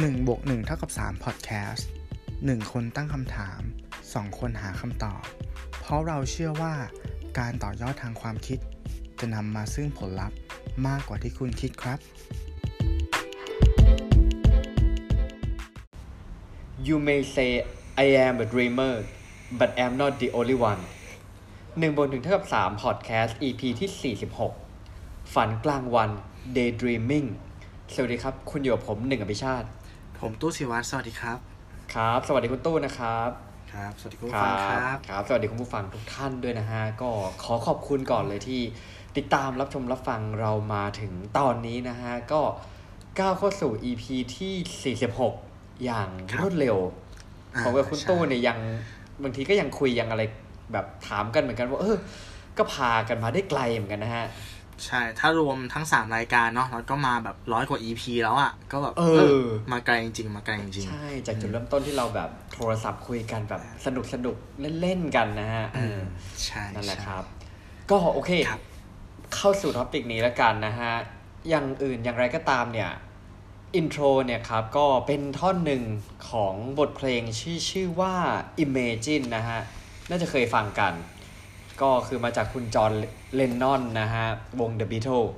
1บวก1เท่ากับ3 Podcast 1 คนตั้งคำถาม 2 คนหาคำตอบ เพราะเราเชื่อว่าการต่อยอดทางความคิด จะนำมาซึ่งผลลัพธ์มากกว่าที่คุณคิดครับ You may say I am a dreamer but am not the only one หนึ่งบนหนึ่งเท่ากับสาม podcast EP ที่ 46 ฝันกลางวัน daydreaming สวัสดีครับ คุณอยู่กับผมหนึ่งอภิชาติ ผมตู้ศิวัตรสวัสดีครับ ครับ สวัสดีคุณตู้นะครับครับ สวัสดีคุณผู้ฟังครับครับ สวัสดีคุณผู้ฟังทุกท่านด้วยนะฮะ ก็ขอขอบคุณก่อนเลยที่ติดตามรับชมรับฟังเรามาถึงตอนนี้นะฮะ ก็ก้าวเข้าสู่ EP ที่ 46 อย่างครับรวดเร็วอ่าผมกับคุณใช่ตู้เนี่ยยังบางทีก็ยังคุยยังอะไรแบบถามกันเหมือนกันว่าเออก็พากันมาได้ไกลเหมือนกันนะฮะ ใช่ ถ้ารวมทั้ง3รายการเนาะแล้วก็มาแบบร้อยกว่า EP แล้วอะ ก็แบบเออ มาไกลจริงๆมาไกลจริง ใช่ จากจุดเริ่มต้นที่เราแบบโทรศัพท์คุยกันแบบสนุกสนุกเล่นๆกันนะฮะๆอืมใช่นั่นแหละใช่ครับ ก็โอเคครับเข้าสู่ topic นี้แล้วกันนะฮะ อย่างอื่นอย่างไรก็ตามเนี่ย intro เนี่ยครับ ก็เป็นท่อนหนึ่งของบทเพลงชื่อชื่อว่า Imagine นะฮะ น่าจะเคยฟังกัน ก็คือมาจากคุณจอห์นเลนนอนนะฮะ วง The Beatles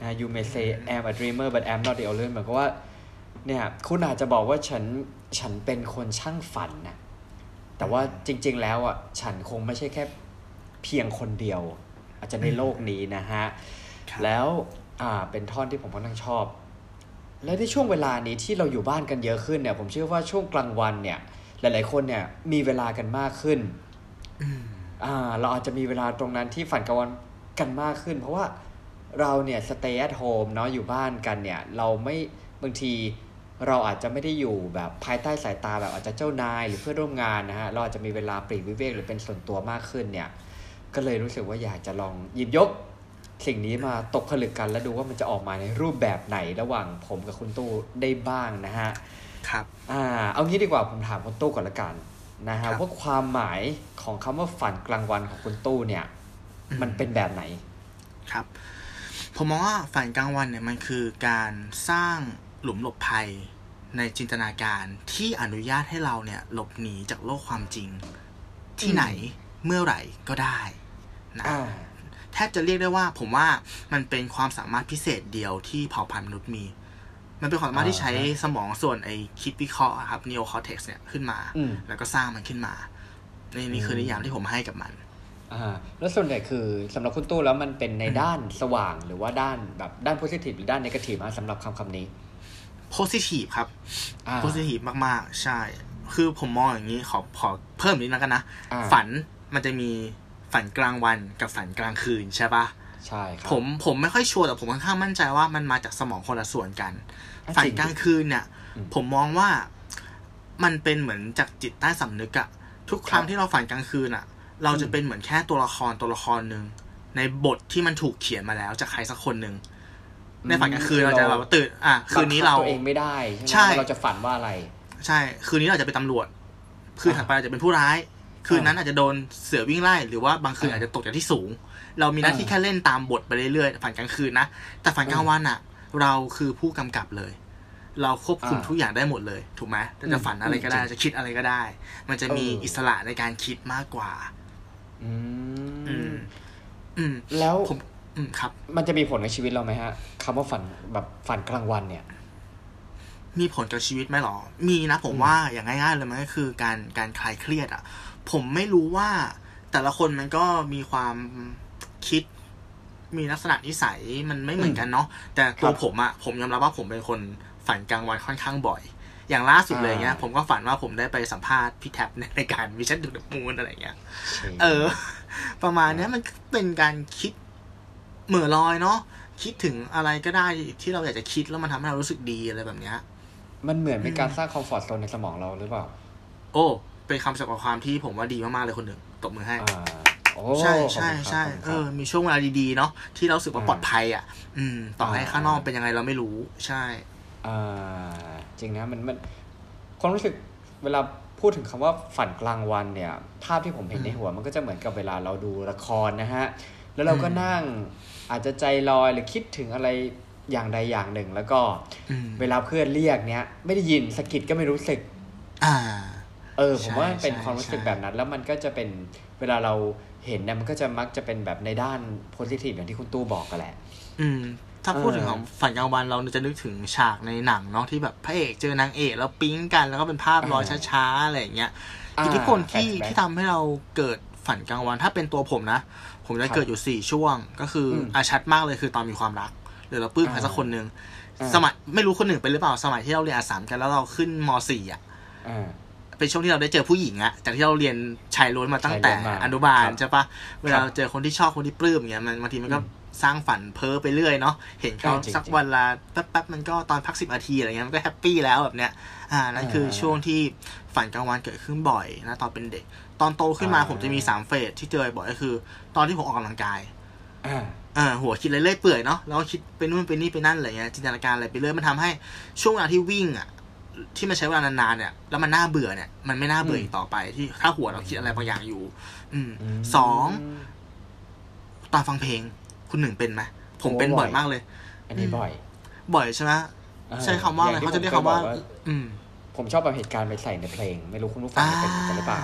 นะ You may say I'm a dreamer but I'm not the only one เหมือนกับว่าเนี่ยคุณอาจจะบอกว่าฉันฉันเป็นคนช่างฝันนะแต่ว่าจริง ๆ แล้วอะฉันคงไม่ใช่แค่เพียงคนเดียว อาจจะในโลกนี้นะฮะครับแล้วอ่าเป็นท่อนที่ผมค่อนข้างชอบ และในช่วงเวลานี้ที่เราอยู่บ้านกันเยอะขึ้นเนี่ย ผมเชื่อว่าช่วงกลางวันเนี่ย หลาย ๆ คนเนี่ยมีเวลากันมากขึ้นอืมอ่า เราอาจจะมีเวลาตรงนั้นที่ฝันกลางวันกันมากขึ้น เพราะว่าเราเนี่ย stay at home เนาะอยู่บ้านกันเนี่ย เราไม่บางทีเราอาจจะไม่ได้อยู่แบบภายใต้สายตาแบบอาจจะเจ้านายหรือเพื่อนร่วมงานนะฮะ เราอาจจะมีเวลาปลีกวิเวกหรือเป็นส่วนตัวมากขึ้นเนี่ย ก็เลยรู้สึกว่าอยากจะลองหยิบยก สิ่งนี้มาตกผลึกกันแล้วดูว่ามันจะออกมาในรูปแบบไหนระหว่างผมกับคุณตู้ได้บ้างนะฮะ ครับ อ่า เอางี้ดีกว่าผมถามคุณตู้ก่อนละกัน นะครัฮะบว่าความหมายของคำว่าฝันกลางวันของคุณตู้เนี่ย มันเป็นแบบไหน ครับ ผมมองว่าฝันกลางวันเนี่ยมันคือการสร้างหลุมหลบภัยในจินตนาการที่อนุญาตให้เราเนี่ย หลบหนีจากโลกความจริง ที่ไหนเมื่อไหร่ก็ได้นะอ่าแทบจะเรียกได้ว่า ผมว่ามันเป็นความสามารถพิเศษเดียวที่เผ่าพันธุ์มนุษย์มี มันเป็นความสามารถที่ใช้อ่าฮะสมองส่วนไอ้คิดวิเคราะห์อะครับ neocortex เนี่ยขึ้นมาอืมแล้วก็สร้างมันขึ้นมา นี่นี่คือนิยามที่ผมให้กับมันอ่าแล้วส่วนใหญ่คือสำหรับคุณตู้แล้วมันเป็นในด้านสว่างหรือว่าด้านแบบด้านโพซิทีฟหรือด้านนกาทีฟสำหรับคำคำนี้ positive ครับอ่า positive มากๆ ใช่ คือผมมองอย่างนี้ขอขอเพิ่มนิดนึงแล้วกันนะอ่าฝันมันจะมีฝันกลางวันกับฝันกลางคืนใช่ปะ ใช่ครับผมผมไม่ค่อยชัวร์แต่ผมค่อนข้างมั่นใจว่ามันมาจากสมองคนละส่วนกันอะฝันจริงกลางคืนเนี่ยอืมผมมองว่ามันเป็นเหมือนจากจิตใต้สำนึกอะทุกครั้งครับที่เราฝันกลางคืนอะเราจะอืมเป็นเหมือนแค่ตัวละครตัวละครหนึ่งในบทที่มันถูกเขียนมาแล้วจากใครสักคนหนึ่งในฝันกลางคืนเราจะแบบว่าตื่นอะคืนนี้เราบังคับตัวเองไม่ได้ใช่ไหมใช่ว่าเราจะฝันว่าอะไร ใช่ คืนนี้เราจะเป็นตำรวจ คืนถัดไปอาจจะเป็นผู้ร้าย คืนนั้นอาจจะโดนเสือวิ่งไล่หรือว่าบางคืนอ่าอาจจะตกจากที่สูง เรามีหน้าที่อ่าแค่เล่นตามบทไปเรื่อยๆฝันกลางคืนนะแต่ฝันกลางวันอะ เราคือผู้กำกับเลย เราควบคุมอ่าทุกอย่างได้หมดเลย ถูกไหมเราจะฝันอะไรก็ได้อืมจะคิดอะไรก็ได้ มันจะมีเอออิอิสระในการคิดมากกว่า อือืมมอืมแล้วผมอืมครับ มันจะมีผลกับชีวิตเราไหมฮะคำว่าฝันแบบฝันกลางวันเนี่ย มีผลกับชีวิตไหมหรอ มีนะผมอืมว่าอย่างง่ายๆเลยมันก็คือการการคลายเครียดอะ ผมไม่รู้ว่าแต่ละคนมันก็มีความ คิดมีลักษณะนิสัยมันไม่เหมือนกันเนาะแต่ตัวผมอะผมยอมรับว่าผมเป็นคนฝันกลางวันค่อนข้างบ่อย อย่างล่าสุดเลยเงี้ย ผมก็ฝันว่าผมได้ไปสัมภาษณ์พี่แท็บในรายการวิชั่นดูดมูนอะไรเงี้ยเออ ประมาณเนี้ยมันเป็นการคิดเหม่อลอยเนาะคิดถึงอะไรก็ได้ที่เราอยากจะคิดแล้วมันทำให้เรารู้สึกดีอะไรแบบเนี้ยมันเหมือนเป็นการสร้างคอมฟอร์ทโซนในสมองเราหรือเปล่า โอ้ เป็นคำสักความที่ผมว่าดีมากๆเลยคนหนึ่งตบมือให้อ่าโอ้ ใช่ใช่ขอบคุณครับใช่ขอบคุณเอครับอมีช่วงเวลาดีๆเนาะที่เรารู้สึกว่าอ่าปลอดภัยอะ อืม ต่อให้อ่าข้างนอกเป็นยังไงเราไม่รู้ ใช่อ่าจริงนะมันมันความรู้สึกเวลาพูดถึงคำว่าฝันกลางวันเนี่ย ภาพที่ผมเห็นในหัว มันก็จะเหมือนกับเวลาเราดูละครนะฮะ แล้วเราก็อืมนั่งอาจจะใจลอยหรือคิดถึงอะไรอย่างใดอย่างหนึ่ง แล้วก็อืมเวลาเพื่อนเรียกเนี้ย ไม่ได้ยินสะกิดก็ไม่รู้สึก อ่า เออผมว่าใช่เป็นใช่ความรู้สึกใช่แบบนั้น แล้วมันก็จะเป็นเวลาเราเห็นเนี่ยมันก็จะมักจะเป็นแบบในด้านโพซิทีฟอย่างที่คุณตู้บอกกันแหละ อืม ถ้าพูดถึงเออของฝันกลางวันเราจะนึกถึงฉากในหนังเนาะที่แบบพระเอกเจอนางเอกแล้วปิ๊งกันแล้วก็เป็นภาพลอยช้าๆอะไรอย่างเงี้ยอิทธิพลที่ flashback ที่ทำให้เราเกิดฝันกลางวัน ถ้าเป็นตัวผมนะ ผมจะเกิดอยู่สี่ช่วง ก็คืออ่าชัดมากเลยคือตอนมีความรัก หรือเราปลื้มใครสักคนหนึ่งอ่าสมัยไม่รู้คนหนึ่งเป็นหรือเปล่าสมัยที่เราเรียนมสามกันแล้วเราขึ้นมสี่อะอ่า เป็นช่วงที่เราได้เจอผู้หญิงอะจากที่เราเรียนชายล้วนมาตั้งแต่ชายล้วนมาอนุบาลครับใช่ปะเวลาเราเจอคนที่ชอบคนที่ปลื้มอย่างเงี้ยมันบางทีมันก็อืมสร้างฝันเพ้อไปเรื่อยเนาะเห็นเขาใช่จริงๆสักวันละแป๊บๆมันก็ตอนพักสิบนาทีอะไรเงี้ยมันก็แฮปปี้แล้วแบบเนี้ยอ่านั่นคืออ่าช่วงที่ฝันกลางวันเกิดขึ้นบ่อยนะตอนเป็นเด็ก ตอนโตขึ้นมาอ่าผมจะมีสามเฟสที่เจอบ่อยก็คือ ตอนที่ผมออกกำลังกายอ่าเออหัวคิดเรื่อยๆเปื่อยเนาะแล้วก็คิดไปนู่นไปนี่ไปนั่นอะไรเงี้ยจินตนาการอะไรไปเรื่อยมันทำให้ช่วงเวลาที่วิ่งอะ ที่มันใช้เวลานานๆเนี่ย แล้วมันน่าเบื่อเนี่ย มันไม่น่าเบื่ออีกต่อไป ที่ถ้าหัวเราคิดอะไรบางอย่างอยู่ อืมมสองตอนฟังเพลง คุณหนึ่งเป็นไหมผมเป็นโอ้บ่บ่ออยยมากเลย อันนี้บ่อย บ่อยใช่ไหมอ่ใช้คำว่าอะไรย่งที่เขาจะเรียกผมคำว่าบอกอืม ผมชอบเอาเหตุการณ์ไปใส่ในเพลง ไม่รู้คุณผู้ฟังเป็นเหมือนกันหรือเปล่า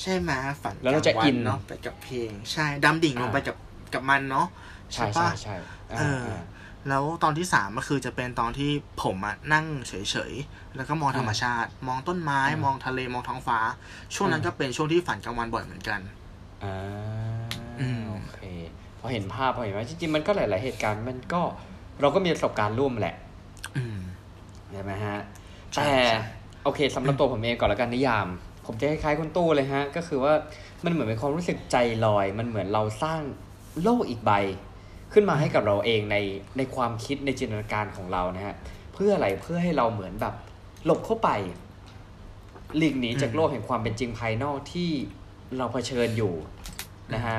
ใช่ไหมฝันแล้วเราจะกงอินเนาะไปกับเพลง ใช่ดำดิ่งลงอ่าไปกับกับมันเนาะใช่ปะใช่ใช่อ่าเอออ่า แล้วตอนที่สามก็คือจะเป็นตอนที่ผมอะนั่งเฉยๆ แล้วก็มองอ่าธรรมชาติ มองต้นไม้อ่ามมองทะเลมองท้องฟ้า ช่วงนั้นอ่าก็เป็นช่วงที่ฝันกลางวันบ่อยเหมือนกันอ่าอืมโอเคพอเห็นภาพพอเห็นว่าจริงๆมันก็หลาย ๆ เหตุการณ์มันก็เราก็มีประสบการณ์ร่วมแหละอืมใช่ไหมฮะใช่แต่ใช่โอเคสำหรับตัวผมเองก่อนแล้วกันนิยาม ผมจะคล้ายๆคุณตู้เลยฮะ ก็คือว่ามันเหมือนเป็นความรู้สึกใจลอย มันเหมือนเราสร้างโลกอีกใบ ขึ้นมาให้กับเราเองในในความคิดในจินตนาการของเรานะฮะเพื่ออะไรเพื่อให้เราเหมือนแบบหลบเข้าไปหลีกหนีจากโลกแห่งความเป็นจริงภายนอกที่เราเผชิญอยู่นะฮะ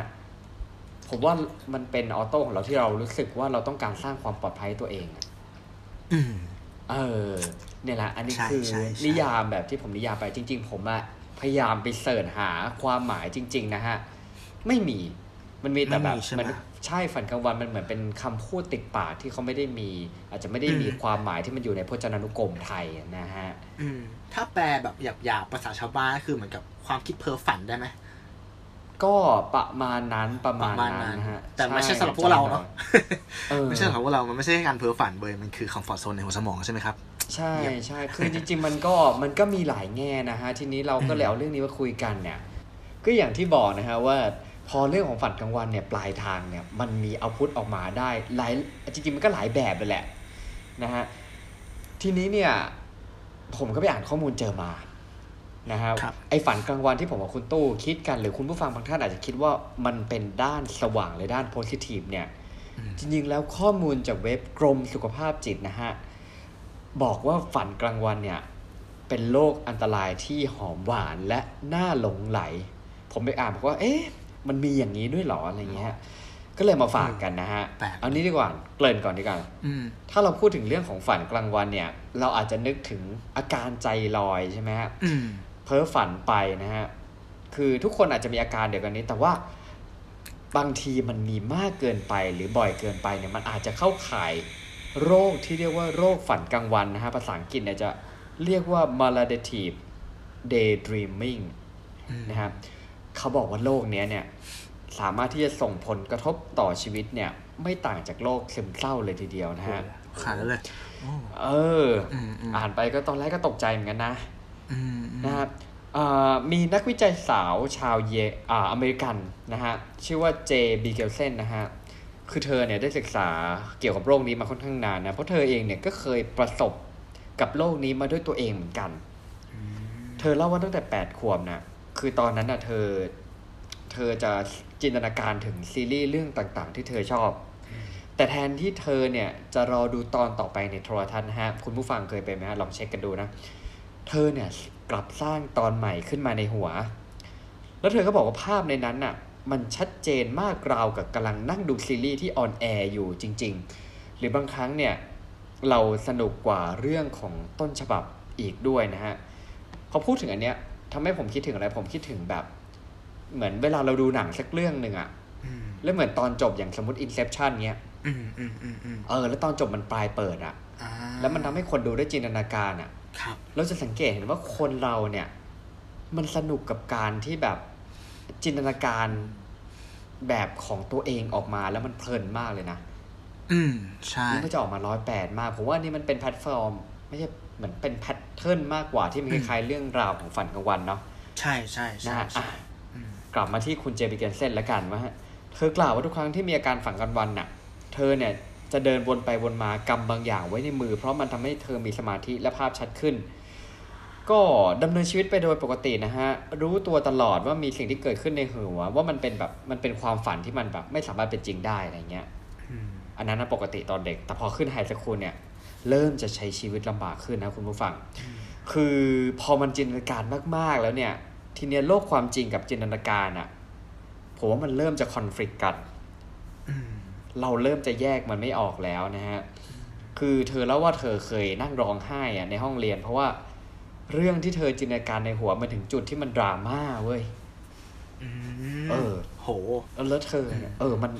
ผมว่ามันเป็นออโต้ของเราที่เรารู้สึกว่าเราต้องการสร้างความปลอดภัยให้ตัวเองอะอืมเออเนี่ยแหละอันนี้ใช่คือใช่ใช่นิยามแบบที่ผมนิยามไปจริง ๆ ผมอะพยายามไปเสิร์ชหาความหมายจริง ๆ นะฮะ ไม่มีมันมีแต่แบบไม่มีใช่ไหมมัน ใช่ฝันกลางวันมันเหมือนเป็นคำพูดติดปากที่เขาไม่ได้มี อาจจะไม่ได้มีอืมความหมายที่มันอยู่ในพจนานุกรมไทยนะฮะอืมถ้าแปลแบบหยาบๆภาษาชาวบ้านก็คือเหมือนกับความคิดเพ้อฝันได้ไหมก็ประมาณนั้นประปมาระณมาณนั้นนั้นนะฮะแต่ไม่ใช่สำหรับพวกเราเนาะเออไม่ใช่สำหรับพวกเรามันไม่ใช่การเพ้อฝันเว้ยมันคือคอมฟอร์ทโซนในหัวสมองใช่ไหมครับใช่เยี่ยมใช่คือจริง ๆ มันก็มันก็มีหลายแง่นะฮะทีนี้เราก็เลยเอาเรื่องนี้มาคุยกันเนี่ย ก็อย่างที่บอกนะฮะว่า พอเรื่องของฝันกลางวันเนี่ยปลายทางเนี่ยมันมีเอาพุทออกมาได้หลายจริงๆมันก็หลายแบบเลยแหละนะฮะทีนี้เนี่ยผมก็ไปอ่านข้อมูลเจอมานะฮะครับไอฝันกลางวันที่ผมกับคุณตู้คิดกันหรือคุณผู้ฟังบางท่านอาจจะคิดว่ามันเป็นด้านสว่างหรือด้านโพซิทีฟเนี่ยอืมจริงๆแล้วข้อมูลจากเว็บกรมสุขภาพจิตนะฮะบอกว่าฝันกลางวันเนี่ยเป็นโรคอันตรายที่หอมหวานและน่าหลงไหล ผมไปอ่านบอกว่า เอ๊ะ มันมีอย่างนี้ด้วยเหรออะไรเงี้ยก็เลยมาฝากกันนะฮะแปลกเอานี้ดีกว่าเกริ่นก่อนดีกว่าอืมถ้าเราพูดถึงเรื่องของฝันกลางวันเนี่ย เราอาจจะนึกถึงอาการใจลอยใช่ไหมฮะอืมเพ้อฝันไปนะฮะคือทุกคนอาจจะมีอาการเดียวกันนี้ แต่ว่าบางทีมันมีมากเกินไปหรือบ่อยเกินไปเนี่ยมันอาจจะเข้าข่ายโรคที่เรียกว่าโรคฝันกลางวันนะฮะภาษาอังกฤษเนี่ยจะเรียกว่า maladaptive daydreaming อืมนะครับ เขาบอกว่าโรคเนี้ยเนี่ยสามารถที่จะส่งผลกระทบต่อชีวิตเนี่ย ไม่ต่างจากโรคซึมเศร้าเลยทีเดียวนะฮะขาดแล้วเลยโอ้เอออืมอืมอ่านไปก็ตอนแรกก็ตกใจเหมือนกันนะอืมอืมนะครับเอ่อมีนักวิจัยสาวชาวเยอ่าอเมริกันนะฮะชื่อว่าเจบีเกลเซนนะฮะคือเธอเนี่ยได้ศึกษาเกี่ยวกับโรคนี้มาค่อนข้างนานนะเพราะเธอเองเนี่ยก็เคยประสบกับโรคนี้มาด้วยตัวเองเหมือนกัน เธอเล่าว่าตั้งแต่แปดขวบนะ คือตอนนั้นน่ะเธอ เธอจะจินตนาการถึงซีรีส์เรื่องต่างๆ ที่เธอชอบ แต่แทนที่เธอเนี่ยจะรอดูตอนต่อไปในโทรทัศน์นะฮะ คุณผู้ฟังเคยเป็นไหมฮะ ลองเช็คกันดูนะ เธอเนี่ยกลับสร้างตอนใหม่ขึ้นมาในหัว แล้วเธอก็บอกว่าภาพในนั้นน่ะ มันชัดเจนมากราวกับกำลังนั่งดูซีรีส์ที่ on air อยู่จริง ๆ หรือบางครั้งเนี่ยเราสนุกกว่าเรื่องของต้นฉบับอีกด้วยนะฮะพอพูดถึงอันเนี้ย ทำให้ผมคิดถึงอะไร ผมคิดถึงแบบ เหมือนเวลาเราดูหนังสักเรื่องหนึ่งอะอืมแล้วเหมือนตอนจบอย่างสมมติ Inception เนี้ยอืมอืมอืมอืมเออ แล้วตอนจบมันปลายเปิดอะอ่าแล้วมันทำให้คนดูได้จินตนาการอะครับเราจะสังเกตเห็นว่าคนเราเนี่ย มันสนุกกับการที่แบบจินตนาการแบบของตัวเองออกมาแล้วมันเพลินมากเลยนะ อืม ใช่นี่มันจะออกมาร้อยแปดมาก ผมว่านี่มันเป็นแพลตฟอร์ม ไม่ใช่ เหมือนเป็น pattern มากกว่าที่มันคล้ายๆเรื่องราวของฝันกลางวันเนาะใช่ใช่นะใช่ฮะใช่อะอืมกลับมาที่คุณเจบิเกนเซนแล้วกันว่าฮะเธอกล่าวว่าทุกครั้งที่มีอาการฝันกลางวันน่ะ เธอเนี่ยจะเดินวนไปวนมากำบางอย่างไว้ในมือ เพราะมันทำให้เธอมีสมาธิและภาพชัดขึ้น ก็ดำเนินชีวิตไปโดยปกตินะฮะ รู้ตัวตลอดว่ามีสิ่งที่เกิดขึ้นในหัวว่ามันเป็นแบบมันเป็นความฝันที่มันแบบไม่สามารถเป็นจริงได้อะไรเงี้ยอืมอันนั้นนะปกติตอนเด็ก แต่พอขึ้นไฮสคูลเนี่ย เริ่มจะใช้ชีวิตลำบากขึ้นนะคุณผู้ฟัง คือพอมันจินตนาการมากๆแล้วเนี่ย ทีเนี้ยโลกความจริงกับจินตนาการอะผมว่ามันเริ่มจะคอนฟ lict กันอืมเราเริ่มจะแยกมันไม่ออกแล้วนะฮะ คือเธอเล่าว่าเธอเคยนั่งร้องไห้อะในห้องเรียน เพราะว่าเรื่องที่เธอจินตนาการในหัวมันถึงจุดที่มันดราม่าเว้ยอืมเออ โห แล้วเธอเนี่ยเออ มัน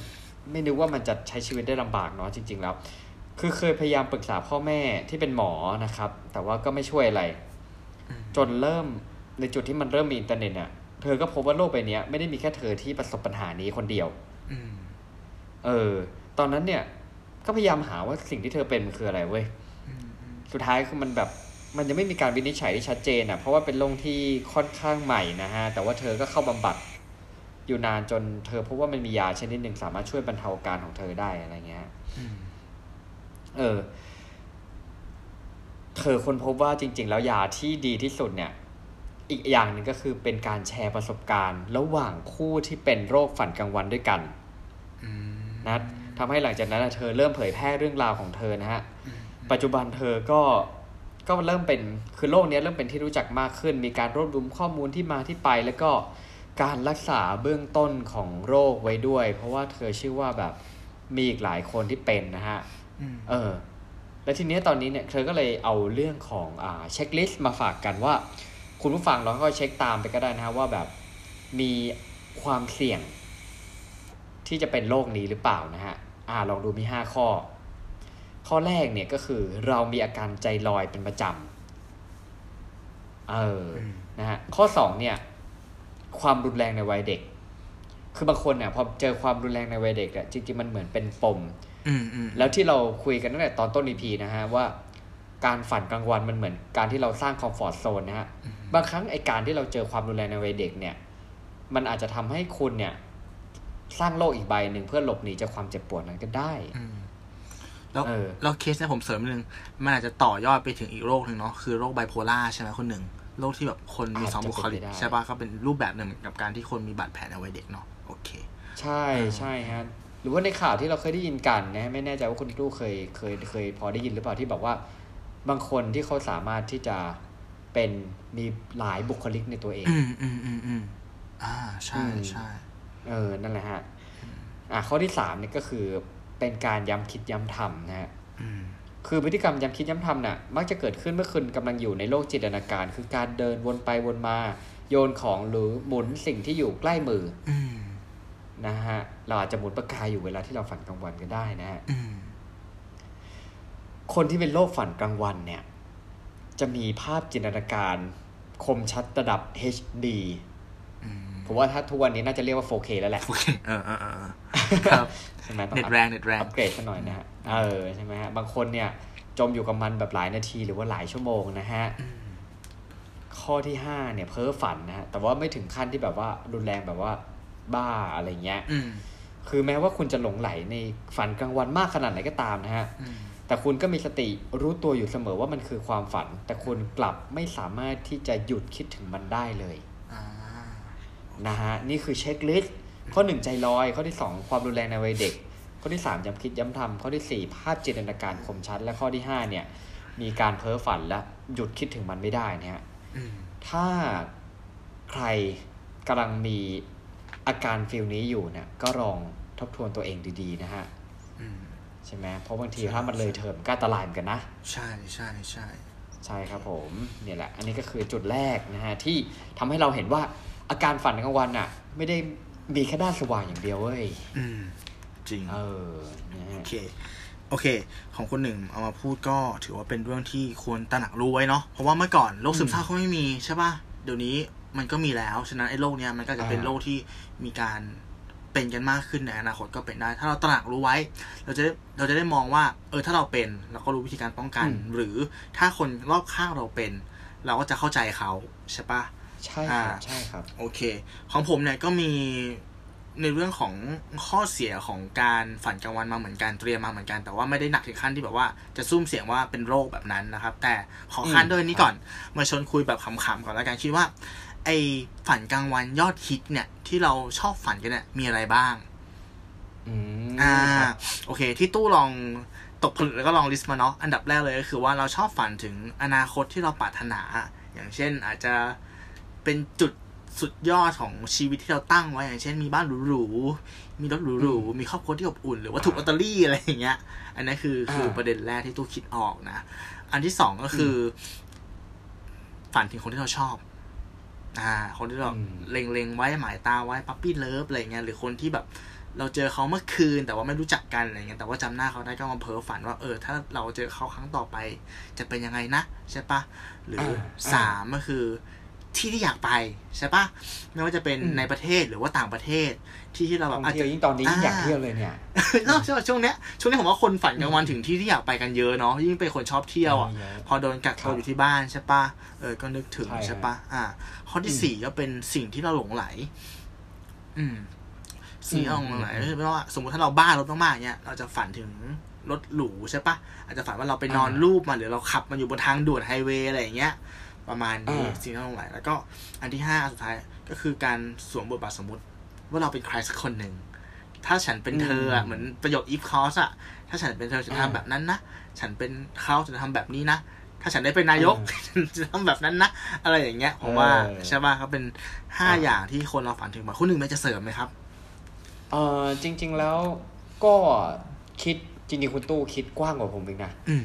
ไม่นึกว่ามันจะใช้ชีวิตได้ลำบากเนาะจริง ๆ แล้ว คือเคยพยายามปรึกษาพ่อแม่ที่เป็นหมอนะครับ แต่ว่าก็ไม่ช่วยอะไรอืมจนเริ่มในจุดที่มันเริ่มมีอินเทอร์เน็ตอะ เธอก็พบว่าโลกใบเนี้ยไม่ได้มีแค่เธอที่ประสบปัญหานี้คนเดียวอืมเออ ตอนนั้นเนี่ย ก็พยายามหาว่าสิ่งที่เธอเป็นมันคืออะไรเว้ยอืมอืมสุดท้ายคือมันแบบ มันยังไม่มีการวินิจฉัยที่ชัดเจนอะ เพราะว่าเป็นโรคที่ค่อนข้างใหม่นะฮะ แต่ว่าเธอก็เข้าบำบัดอยู่นานจนเธอพบว่ามันมียาชนิดหนึ่งสามารถช่วยบรรเทาอาการของเธอได้อะไรเงี้ยอืม เออ เธอค้นพบว่าจริง ๆ แล้วยาที่ดีที่สุดเนี่ย อีกอย่างหนึ่งก็คือเป็นการแชร์ประสบการณ์ ระหว่างคู่ที่เป็นโรคฝันกลางวันด้วยกันอืมนะทำให้หลังจากนั้นนะเธอเริ่มเผยแพร่เรื่องราวของเธอนะฮะอืมปัจจุบันเธอก็ก็เริ่มเป็นคือโรคเนี้ยเริ่มเป็นที่รู้จักมากขึ้น มีการรวบรวมข้อมูลที่มาที่ไป แล้วก็การรักษาเบื้องต้นของโรคไว้ด้วย เพราะว่าเธอเชื่อว่าแบบมีอีกหลายคนที่เป็นนะฮะอืม เออ แล้วทีเนี้ยตอนนี้เนี่ยเธอก็เลยเอาเรื่องของอ่าเช็คลิสต์มาฝากกันว่า คุณผู้ฟังลองก็เช็คตามไปก็ได้นะฮะว่าแบบมีความเสี่ยง ที่จะเป็นโรคนี้หรือเปล่านะฮะอ่าลองดูมีห้าข้อ ข้อแรกเนี่ยก็คือเรามีอาการใจลอยเป็นประจำเอออมนะฮะข้อสองเนี่ย ความรุนแรงในวัยเด็ก คือบางคนเนี่ยพอเจอความรุนแรงในวัยเด็กอะจริงๆมันเหมือนเป็นปมอืมอืม แล้วที่เราคุยกันตั้งแต่ตอนต้น EP นะฮะว่าการฝันกลางวันมันเหมือนการที่เราสร้างคอมฟอร์ z โซนนะฮะ บางครั้งไอการที่เราเจอความรุนแรงในวัยเด็กเนี่ย มันอาจจะทำให้คุณเนี่ย สร้างโลกอีกใบหนึ่งเพื่อหลบหนีจากความเจ็บปวดนั้นก็ได้อืมแล้วเออแล้วเคสเนี่ยผมเสริมนิดนึงมันอาจจะต่อยอดไปถึงอีกโรคหนึ่งเนาะคือโรคไบโพล่าใช่ไหมคนหนึ่งโรคที่แบบคนมีสองบุคลิกใช่ปะก็เป็นรูปแบบหนึ่งกับการที่คนมีบาดแผลในวัยเด็กเนาะโอเค ใช่ใช่ฮะ หรือว่าในข่าวที่เราเคยได้ยินกันนะฮะไม่แน่ใจว่าคุณตู้เคยเคยเคยพอได้ยินหรือเปล่าที่บอกว่า บางคนที่เขาสามารถที่จะเป็นมีหลายบุคลิกในตัวเอง อืมอืมอืมอืมอ่าใช่อืมใช่เออนั่นแหละฮะอะข้อที่สามเนี่ยก็คือเป็นการย้ำคิดย้ำทำนะฮะอืมคือพฤติกรรมย้ำคิดย้ำทำน่ะมักจะเกิดขึ้นเมื่อคุณกำลังอยู่ในโลกจินตนาการ คือการเดินวนไปวนมา โยนของหรือหมุนสิ่งที่อยู่ใกล้มืออืม นะฮะ เราอาจจะหมุนปากกาอยู่เวลาที่เราฝันกลางวันก็ได้นะฮะอืมคนที่เป็นโรคฝันกลางวันเนี่ย จะมีภาพจินตนาการ คมชัดระดับ HD อืมผมว่าถ้าทุกวันนี้น่าจะเรียกว่า 4K แล้วแหละโอเคเออเออเออเออครับใช่ไหมต้องเน็ตอัพแรงเน็ตแรงอัปเกรดซะหน่อยนะฮะ เออใช่ไหมฮะ บางคนเนี่ย จมอยู่กับมันแบบหลายนาทีหรือว่าหลายชั่วโมงนะฮะอืมข้อที่ห้าเนี่ยเพ้อฝันนะฮะ แต่ว่าไม่ถึงขั้นที่แบบว่ารุนแรงแบบว่า บ้าอะไรเงี้ยอืมคือแม้ว่าคุณจะหลงไหลในฝันกลางวันมากขนาดไหนก็ตามนะฮะอืมแต่คุณก็มีสติรู้ตัวอยู่เสมอว่ามันคือความฝัน แต่คุณกลับไม่สามารถที่จะหยุดคิดถึงมันได้เลยอ่านะฮะนี่คือเช็คลิสต์ข้อหนึ่งใจลอย ข้อที่สองความรุนแรงในวัยเด็ก ข้อที่สามย้ำคิดย้ำทำข้อที่สี่ภาพจินตนาการคมชัด และข้อที่ห้าเนี่ย มีการเพ้อฝันและหยุดคิดถึงมันไม่ได้นะฮะอืมถ้าใครกำลังมี อาการฟิลนี้อยู่เนี่ยก็ลองทบทวนตัวเองดีๆนะฮะอืมใช่ไหมเพราะบางทีใช่ถ้ามันเลยเทอมก็อันตรายเหมือนกันนะ ใช่ใช่ใช่ใช่ครับผมเนี่ยแหละ อันนี้ก็คือจุดแรกนะฮะที่ทำให้เราเห็นว่าอาการฝันกลางวันอะ ไม่ได้มีแค่ด้านสว่างอย่างเดียวเว้ยอืมจริงเออนะฮะโอเคโอเค ของคนหนึ่งเอามาพูดก็ถือว่าเป็นเรื่องที่ควรตระหนักรู้ไว้เนาะเพราะว่าเมื่อก่อนโรคซึมเศร้าเขาไม่มีใช่ป่ะเดี๋ยวนี้ มันก็มีแล้ว ฉะนั้นไอ้โรคเนี้ยมันก็จะเป็นอ่าโรคที่มีการเป็นกันมากขึ้นในอนาคตก็เป็นได้ ถ้าเราตระหนักรู้ไว้ เราจะได้เราจะได้มองว่า เออถ้าเราเป็นเราก็รู้วิธีการป้องกัน หรือถ้าคนรอบข้างเราเป็น เราก็จะเข้าใจเขาใช่ป่ะใช่ครับอ่าใช่ครับ โอเค ของผมเนี่ยก็มีในเรื่องของข้อเสียของการฝันกลางวันมาเหมือนกันเตรียมมาเหมือนกัน แต่ว่าไม่ได้หนักถึงขั้นที่แบบว่าจะซุ่มเสียงว่าเป็นโรคแบบนั้นนะครับ แต่ขอคันอืมด้วยนี้ก่อนมาชวนคุยแบบขำๆก่อนแล้วกันคิดว่า ไอฝันกลางวันยอดฮิตเนี่ย ที่เราชอบฝันกันเนี่ยมีอะไรบ้างอืมอ่าครับโอเค ที่ตู้ลองตกผลึกแล้วก็ลองลิสต์มาเนาะอันดับแรกเลยก็คือว่าเราชอบฝันถึงอนาคตที่เราปรารถนา อย่างเช่นอาจจะเป็นจุดสุดยอดของชีวิตที่เราตั้งไว้ อย่างเช่นมีบ้านหรูๆมีรถหรูๆมีครอบครัวที่อบอุ่น หรือว่าถูกลอตเตอรี่อะไรอย่างเงี้ย อันนี้คือคือประเด็นแรกที่ตู้คิดออกนะ อันที่สองก็คืออฝันถึงคนที่เราชอบ อ่า คนที่เราอืมเล็งๆไว้หมายตาไว้ปั๊ปปี้เลิฟอะไรเงี้ยหรือคนที่แบบเราเจอเขาเมื่อคืนแต่ว่าไม่รู้จักกันอะไรเงี้ยแต่ว่าจำหน้าเขาได้ก็มาเพ้อฝันว่าเออถ้าเราเจอเขาครั้งต่อไป จะเป็นยังไงนะใช่ปะหรืออาสามก็คือ ที่ที่อยากไปใช่ปะไม่ว่าจะเป็นอืมในประเทศหรือว่าต่างประเทศ ที่ที่เราแบท่บองอาจเที่ยจะวยิ่งตอนนี้ยิ่งอยากเที่ยวเลยเนี่ยเนอะใช่ปะช่วงเนี้ยช่วงนี้ผมว่าคนฝันกลางวันถึงที่ที่อยากไปกันเยอะเนาะยิ่งเป็นคนชอบเที่ยวอะเยอะพอโดนกักครัตัวบอยู่ที่บ้านใช่ปะเออก็นึกถึงใช่ใช่ปะอ่าข้อที่อืมสี่ก็เป็นสิ่งที่เราหลงไหล อืมสิ่งที่เราหลงไหลอืมก็คือไม่ว่าสมมติถ้าเราบ้ารถมากๆเนี่ยเราจะฝันถึงรถหรูใช่ปะอาจจะฝันว่าเราไปนอนอ่ารูปมาหรือเราขับมันอยู่บนทางด่วนไฮเวย์อะไรอย่างเงี้ย ประมาณนี้อ่าสิ่งที่เราหลงไหลแล้วก็อันที่ห้าอันสุดท้ายก็คือการสวมบทบาทสมมติ ว่าเราเป็นใครสักคนหนึ่งถ้าฉันเป็นเธออะเหมือนประโยค if cause อะถ้าฉันเป็นเธอฉันทำแบบนั้นนะฉันเป็นเขาฉันจะทำแบบนี้นะถ้าฉันได้เป็นนายกฉันจะทำแบบนั้นนะอะไรอย่างเงี้ยผมว่าเออใช่ป่ะครับเป็นห้าอะอย่างที่คนเราฝันถึงมาคุณหนึ่งมันจะเสริมไหมครับเออจริง ๆแล้วก็คิดจริงๆคุณตู้คิดกว้างกว่าผมอีกนะอืม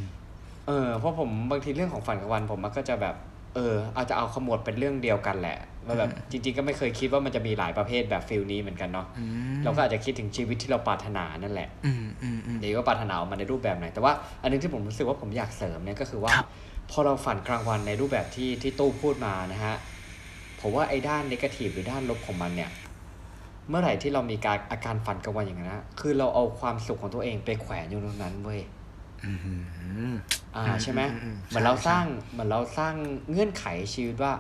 เออเพราะผมบางทีเรื่องของฝันกลางวันผมมันก็จะแบบ เอออาจจะเอาขมวดเป็นเรื่องเดียวกันแหละว่าแบบอืมจริง ๆ ก็ไม่เคยคิดว่ามันจะมีหลายประเภทแบบฟิลนี้เหมือนกันเนาะอืมเราก็อาจจะคิดถึงชีวิตที่เราปรารถนานั่นแหละอืมอืมอืมเดี๋ยวว่าปรารถนาออกมาในรูปแบบไหน แต่ว่าอันหนึงที่ผมรู้สึกว่าผมอยากเสริมเนี่ยก็คือว่าครับพอเราฝันกลางวันในรูปแบบที่ที่ตู้พูดมานะฮะผมว่าไอ้ด้านนกาทีฟหรือด้านลบของมันเนี่ย เมื่อไหร่ที่เรามีการอาการฝันกลางวันอย่างนั้นนะคือเราเอาความสุขของตัวเองไปแขวนอยู่ตรงนั้นเว้ย อืมอืมอ่าอืมใช่ไหมอืมอืมเหมือนเราใช่สร้างเหมือนเราสร้างเงื่อนไขชีวิตว่า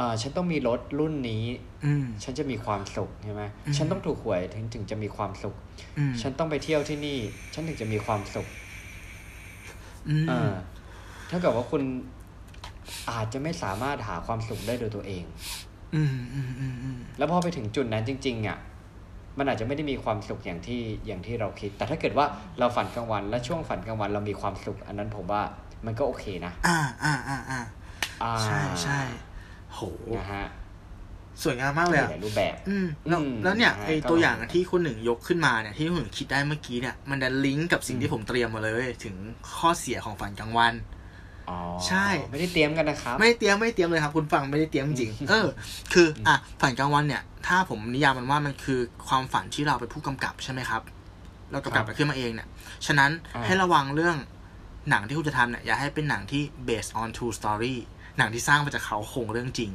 อ่าฉันต้องมีรถรุ่นนี้อืมฉันจะมีความสุขใช่ไหมอืมฉันต้องถูกหวยถึงถึงจะมีความสุขอืมฉันต้องไปเที่ยวที่นี่ ฉันถึงจะมีความสุขอืมอ่าถ้าเกิดว่าคุณอาจจะไม่สามารถหาความสุขได้โดยตัวเองอืมอืมอืมอืมแล้วพอไปถึงจุดนั้นจริง ๆ อะ มันอาจจะไม่ได้มีความสุขอย่างที่อย่างที่เราคิด แต่ถ้าเกิดว่าเราฝันกลางวัน และช่วงฝันกลางวันเรามีความสุข อันนั้นผมว่ามันก็โอเคนะ อ่าอ่าอ่าอ่าอ่าใช่ใช่โหนะฮะสวยงามมากเลยมีอะหลายรูปแบบ อืมแล้วอืมแล้วเนี่ยนะฮะไอก็ตัวอย่างที่คุณหนึ่งยกขึ้นมาเนี่ยที่คุณหนึ่งคิดได้เมื่อกี้เนี่ยมันดันลิงก์กับสิ่งอืมที่ผมเตรียมมาเลยเว้ยถึงข้อเสียของฝันกลางวันอ๋อ ใช่ไม่ได้เตรียมกันนะครับ ไม่ได้เตรียมไม่ได้เตรียมเลยครับ คุณฟังไม่ได้เตรียมจริงๆเออ คืออะฝันกลางวันเนี่ย ถ้าผมนิยามมันว่ามันคือความฝันที่เราเป็นผู้กำกับใช่ไหมครับ เรากำกับไปขึ้นมาเองเนี่ยฉะนั้นอ่าให้ระวังเรื่องหนังที่คุณจะทำเนี่ยอย่าให้เป็นหนังที่ based on true story หนังที่สร้างมาจากเขาโครงเรื่องจริง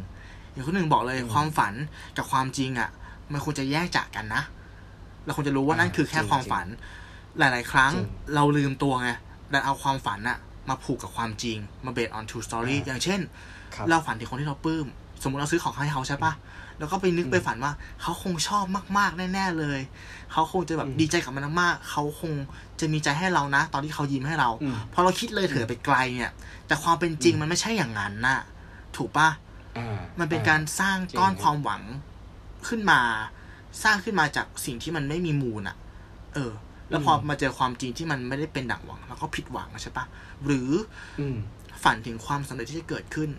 อย่างคนหนึ่งบอกเลยความฝันกับความจริงอะมันควรจะแยกจากกันนะเราควรจะรู้ว่านั่นคือแค่ความฝัน หลาย ๆ ครั้งจริงเราลืมตัวไงดันเอาความฝันอะ มาผูกกับความจริง มา based on true story อ่าอย่างเช่นครับเราฝันถึงคนที่เราปลื้ม สมมติเราซื้อของให้เขาใช่ปะแล้วก็ไปนึกอืมไปฝันว่า เขาคงชอบมากๆ แน่ ๆ เลย เขาคงจะแบบอืมดีใจกับมันมากๆ เขาคงจะมีใจให้เรานะ ตอนที่เขายิ้มให้เราอืมพอเราคิดเลยเถิดไปไกลเนี่ย แต่ความเป็นจริงอืมมันไม่ใช่อย่างนั้นน่ะ ถูกปะอ่ามันเป็นอ่การสร้างก้อนจริงความหวังขึ้นมา สร้างขึ้นมาจากสิ่งที่มันไม่มีมูลอะ เออ แล้วพอมาเจอความจริงที่มันไม่ได้เป็นดั่งหวัง แล้วก็ผิดหวังใช่ปะ หรืออืมฝันถึงความสำเร็จที่จะเกิดขึ้น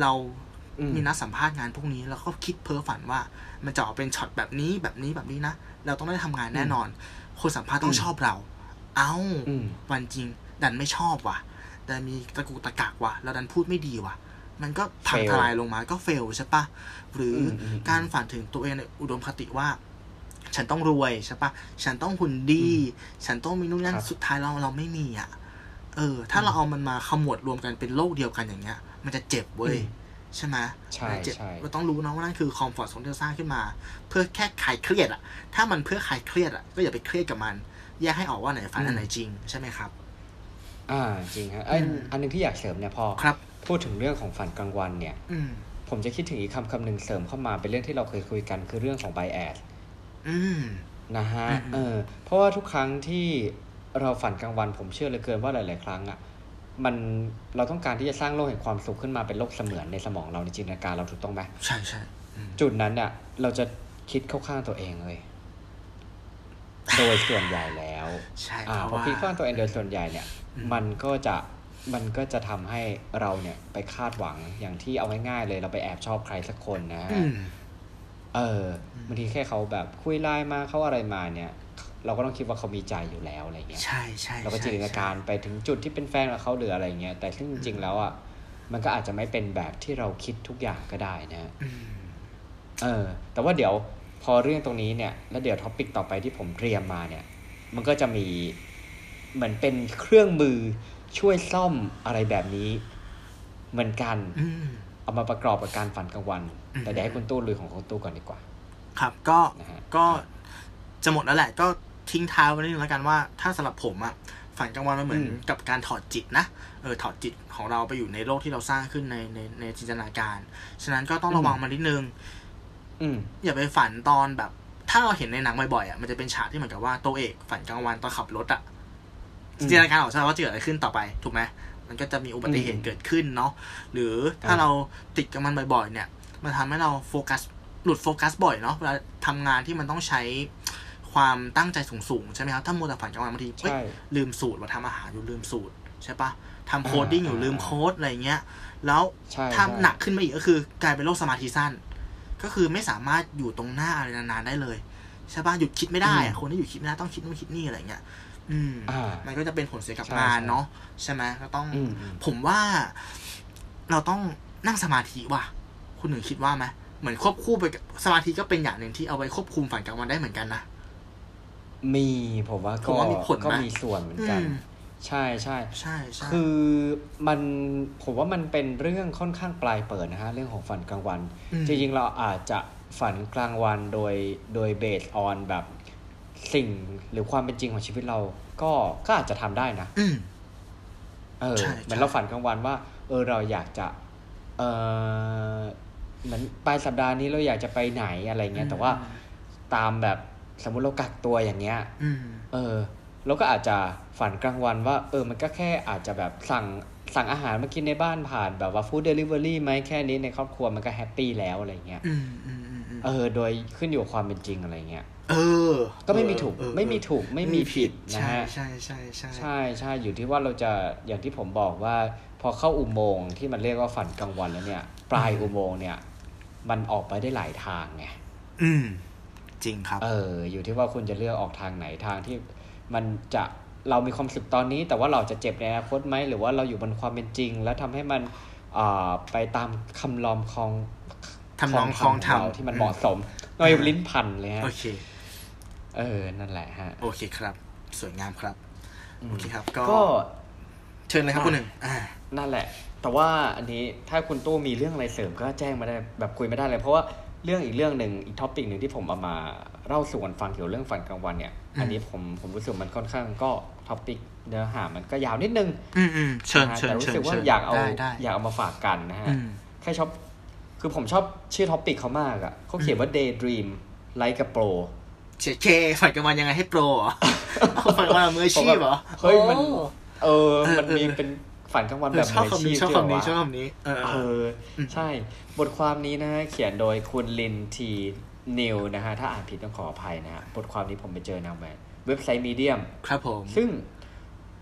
เราอืมมีนัดสัมภาษณ์งานพวกนี้แล้วก็คิดเพ้อฝันว่า มันจะออกเป็นช็อตแบบนี้แบบนี้แบบนี้นะ เราต้องได้ทำงานแน่นอน คนสัมภาษณ์ต้องอืมชอบเรา เอ้าอืมวันจริง ดันไม่ชอบว่ะดันมีตะกุกตะกักว่ะแล้วดันพูดไม่ดีว่ะ มันก็พัง Fail ทลายลงมาก็เฟลใช่ปะหรืออมอืมการฝันถึงตัวเองในอุดมคติว่า ฉันต้องรวยใช่ปะฉันต้องหุ่นดี ฉันต้องมีนู่นนั่นครับสุดท้ายเราเราไม่มีอะ เออ ถ้าเราเอามันมาขมวดรวมกันเป็นโลกเดียวกันอย่างเงี้ย มันจะเจ็บเว้ยอืมใช่ไหมใช่มันเจ็บใช่เราต้องรู้นะว่านั่นคือคอมฟอร์ตโซนที่เราสร้างขึ้นมา เพื่อแค่คลายเครียดอะถ้ามันเพื่อคลายเครียดอะก็อย่าไปเครียดกับมัน แยกให้ออกว่าไหนฝันอันไหนจริงใช่ไหมครับ อ่าจริงฮะไอ้ยอืมอันหนึงที่อยากเสริมเนี่ยพอครับ พูดถึงเรื่องของฝันกลางวันเนี่ยอืมผมจะคิดถึงอีกคำคำหนึ่งเสริมเข้ามาเป็นเรื่องที่เราเคยคุยกันคือเรื่องของ bias อืมนะฮะอืมเออเพราะว่าทุกครั้งที่ เราฝันกลางวันผมเชื่อเหลือเกินว่าหลาย ๆ ครั้งอะมันเราต้องการที่จะสร้างโลกแห่งความสุขขึ้นมาเป็นโลกเสมือนในสมองเราในจินตนาการเราถูกต้องไหมใช่ใช่อืมจุดนั้นเนี่ยเราจะคิดเข้าข้างตัวเองเลย โดยส่วนใหญ่แล้วใช่อ่าเพพราะอว่าคิดเข้าข้างตัวเองโดยส่วนใหญ่เนี่ยอืมมันก็จะมันก็จะทำให้เราเนี่ยไปคาดหวังอย่างที่เอาง่ายๆเลย เราไปแอบชอบใครสักคนนะฮะอืมเออบางทีแค่เขาแบบคุยไลน์มาเขาอะไรมาเนี่ย เราก็ต้องคิดว่าเขามีใจอยู่แล้วอะไรเงี้ยใช่ใช่เราก็จินตนาการไปถึงจุดที่เป็นแฟนกับเขาหรืออะไรเงี้ยแต่ซึ่งจริง ๆ แล้วอะมันก็อาจจะไม่เป็นแบบที่เราคิดทุกอย่างก็ได้นะฮะอืมเออ แต่ว่าเดี๋ยวพอเรื่องตรงนี้เนี่ยแล้วเดี๋ยว topic ต่อไปที่ผมเตรียมมาเนี่ย มันก็จะมีเหมือนเป็นเครื่องมือช่วยซ่อมอะไรแบบนี้ เหมือนกันอืมเอามาประกอบกับการฝันกลางวันอืมแต่เดี๋ยวให้คุณตู้ลุยของคุณตู้ก่อนดีกว่า ครับ ก็นะฮะก็จะหมดแล้วแหละ ก็ ทิ้งท้ายไว้นิดนึงแล้วกันว่า ถ้าสำหรับผมอะฝันกลางวันมันเหมือนอืมกับการถอดจิตนะเออถอดจิตของเราไปอยู่ในโลกที่เราสร้างขึ้นในในในจินตนาการ ฉะนั้นก็ต้องระวังมันนิดนึงอืมอย่าไปฝันตอนแบบ ถ้าเราเห็นในหนังบ่อยๆอะมันจะเป็นฉากที่เหมือนกับว่าตัวเอกฝันกลางวันตอนขับรถอะอืมจินตนาการออกใช่ไหมว่าจะเกิดอะไรขึ้นต่อไป ถูกไหมมันก็จะมีอุบัติเหตุอืมเกิดขึ้นเนาะหรือถ้าอ่าเราติดกับมันบ่อยๆ เนี่ย มันทำให้เราโฟกัสหลุดโฟกัสบ่อยเนาะเวลาทำงานที่มันต้องใช้ ความตั้งใจสูงๆใช่ไหมครับถ้ามัวแต่ฝันกลางวันบางทีเอ้ยใช่ลืมสูตรว่าทำอาหารอยู่ลืมสูตรใช่ปะทำอ่า coding อยู่อ่าลืมโค้ดอะไรเงี้ย แล้วใช่ถ้าใช่หนักขึ้นมาอีกก็คือกลายเป็นโรคสมาธิสั้น ก็คือไม่สามารถอยู่ตรงหน้าอะไรนานๆได้เลยใช่ปะหยุดคิดไม่ได้อะคนที่หยุดคิดไม่ได้ต้องคิดนู่นคิดนี่อะไรเงี้ยอืมอ่ามันก็จะเป็นผลเสียกับใช่งานใช่เนาะใช่ไหมก็ต้องอืมอืมผมว่า เราต้องนั่งสมาธิว่ะ คุณหนึ่งคิดว่าไหมเหมือนควบคู่ไปกับสมาธิก็เป็นอย่างหนึ่งที่เอาไว้ควบคุมฝันกลางวันได้เหมือนกันนะ มีผมว่าผก็มว่ามีผลนะก็มีส่วนเหมือนกัน อืม ใช่ใช่ ใช่ใช่ คือมันผมว่ามันเป็นเรื่องค่อนข้างปลายเปิดนะฮะ เรื่องของฝันกลางวันมจริงๆ เราอาจจะฝันกลางวันโดยโดยเบสออนแบบสิ่งหรือความเป็นจริงของชีวิตเราก็ก็อาจจะทำได้นะ อืม เออใช่เหมือนใช่เราฝันกลางวันว่า เออเราอยากจะ เออเหมือนปลายสัปดาห์นี้เราอยากจะไปไหนอะไรเงี้ย แต่ว่าตามแบบ สมมุติเรากักตัวอย่างเงี้ยอืมเออเราก็อาจจะฝันกลางวันว่า เออ มันก็แค่อาจจะแบบสั่งสั่งอาหารมากินในบ้านผ่านแบบว่า food delivery ไหมแค่นี้ในครอบครัวมันก็แฮปปี้แล้วอะไรเงี้ยอืมอืมอืมอืมเออ โดยขึ้นอยู่กับความเป็นจริงอะไรเงี้ยเออ ก็ไม่มีถูกเออเออไม่มีถูกไม่มีผิดนะใช่ฮะใช่ใช่ใช่ใช่ใช่อยู่ที่ว่าเราจะอย่างที่ผมบอกว่า พอเข้าอุโมงค์ที่มันเรียกว่าฝันกลางวันแล้วเนี่ย ปลายอุโมงค์เนี่ย มันออกไปได้หลายทางไงอืม จริงครับ เออ อยู่ที่ว่าคุณจะเลือกออกทางไหนทางที่มันจะเรามีความสุขตอนนี้ แต่ว่าเราจะเจ็บในอนาคตไหมหรือว่าเราอยู่บนความเป็นจริง แล้วทำให้มันอ่าไปตามคำลอมคองทำนองคลองธรรมขเราที่มันเหมาะสมหน่อยลิ้นพันเลยฮะโอเคเออ นั่นแหละฮะ โอเคครับ สวยงามครับอืมโอเคครับก็ก็เชิญเลยครับคุณหนึ่งอ่านั่นแหละ แต่ว่าอันนี้ถ้าคุณตู้มีเรื่องอะไรเสริมก็แจ้งมาได้แบบคุยไม่ได้เลย เพราะว่า เรื่องอีกเรื่องหนึ่งอีก topic หนึ่งที่ผมเอามาเล่าสู่กันฟังเกี่ยวกับเรื่องฝันกลางวันเนี่ย อันนี้ผมผมรู้สึกมันค่อนข้างก็ topic เนื้อหามันก็ยาวนิดนึง อืมอืมเชิญนะฮะเชิญแต่รู้เชิญสึกว่าเชิญอยากเอาได้ได้อยากเอามาฝากกันนะฮะอืมแค่ชอบคือผมชอบชื่อ topic เขามากอะเขาเขียนว่า daydream like a pro เชเคฝันกลางวันยังไงให้โปรเหรอฝันกลางวันมืออาชีพเหรอเฮ้ยมันโอ้เออ มันเออมีเออเป็น ฝันกลางวันเอแบอบชอบมืออาคำชีนี้พชอบที่แบบคำนี้ว่าชอบคำนี้เออเออ ใช่ บทความนี้นะฮะเขียนโดยคุณลินทีนิวนะฮะ ถ้าอ่านผิดต้องขออภัยนะฮะ บทความนี้ผมไปเจอนะแบบเว็บไซต์มีเดียม ครับผม ซึ่ง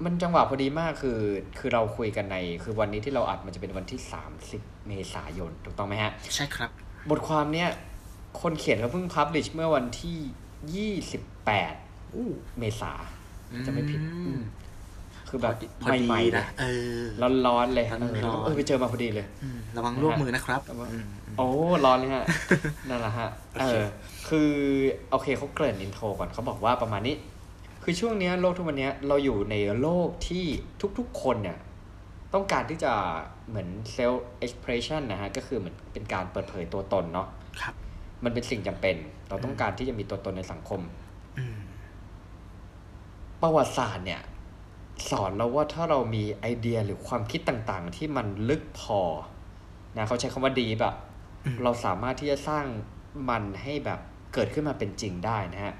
มันจังหวะพอดีมากคือ คือเราคุยกันใน คือวันนี้ที่เราอัดมันจะเป็นวันที่ 30 เมษายน ถูกต้องไหมฮะ ใช่ครับ บทความเนี้ยคนเขียนเขาเพิ่งพับลิชเมื่อวันที่ 28อู้เมษาจะไม่ผิดอืม คือแบบพอดีใหม่ๆนะนะเออร้อนๆเลยร้อนเออๆแล้วก็เออไปเจอมาพอดีเลยอืมระวังลวกมือนะครับอืมโอ้ร้อนเลยฮะนั่นแหละฮะโอเอเคอคือโอเคเขาเกริ่นอินโทรก่อนเขาบอกว่าประมาณนี้ คือช่วงเนี้ยโลกทุกวันเนี้ยเราอยู่ในโลกที่ทุกๆคนเนี่ยต้องการที่จะเหมือน self expression นะฮะ ก็คือเหมือนเป็นการเปิดเผยตัวตนเนาะครับ มันเป็นสิ่งจำเป็น เราต้องการที่จะมีตัวตนในสังคมอืมประวัติศาสตร์เนี่ย สอนเราว่าถ้าเรามีไอเดียหรือความคิดต่างๆ ที่มันลึกพอนะเขาใช้คำว่าดีแบบอืมเราสามารถที่จะสร้างมันให้แบบเกิดขึ้นมาเป็นจริงได้นะฮะ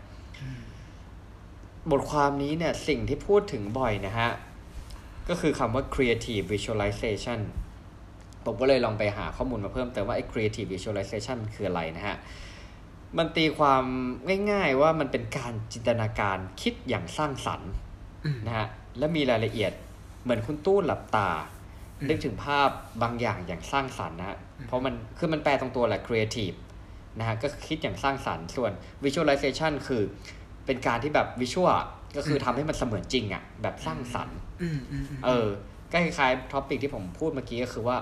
บทความนี้เนี่ยสิ่งที่พูดถึงบ่อยนะฮะ ก็คือคำว่า creative visualization ผมก็เลยลองไปหาข้อมูลมาเพิ่มเติมว่าไอ้ creative visualization มันคืออะไรนะฮะ มันตีความง่ายๆว่ามันเป็นการจินตนาการคิดอย่างสร้างสรรค์อืมนะฮะ และมีรายละเอียดเหมือนคุณตู้หลับตาอืมนึกถึงภาพบางอย่างอย่างสร้างสรรค์นะฮะเพราะมันคือมันแปลตรงตัวแหละ creative นะฮะก็คือคิดอย่างสร้างสรรค์ส่วน visualization คือเป็นการที่แบบ visual ก็คือทำให้มันเสมือนจริงอะแบบสร้างสรรค์อืมอืมอืมเออก็คล้ายๆท็อปิกที่ผมพูดเมื่อกี้ก็คือว่า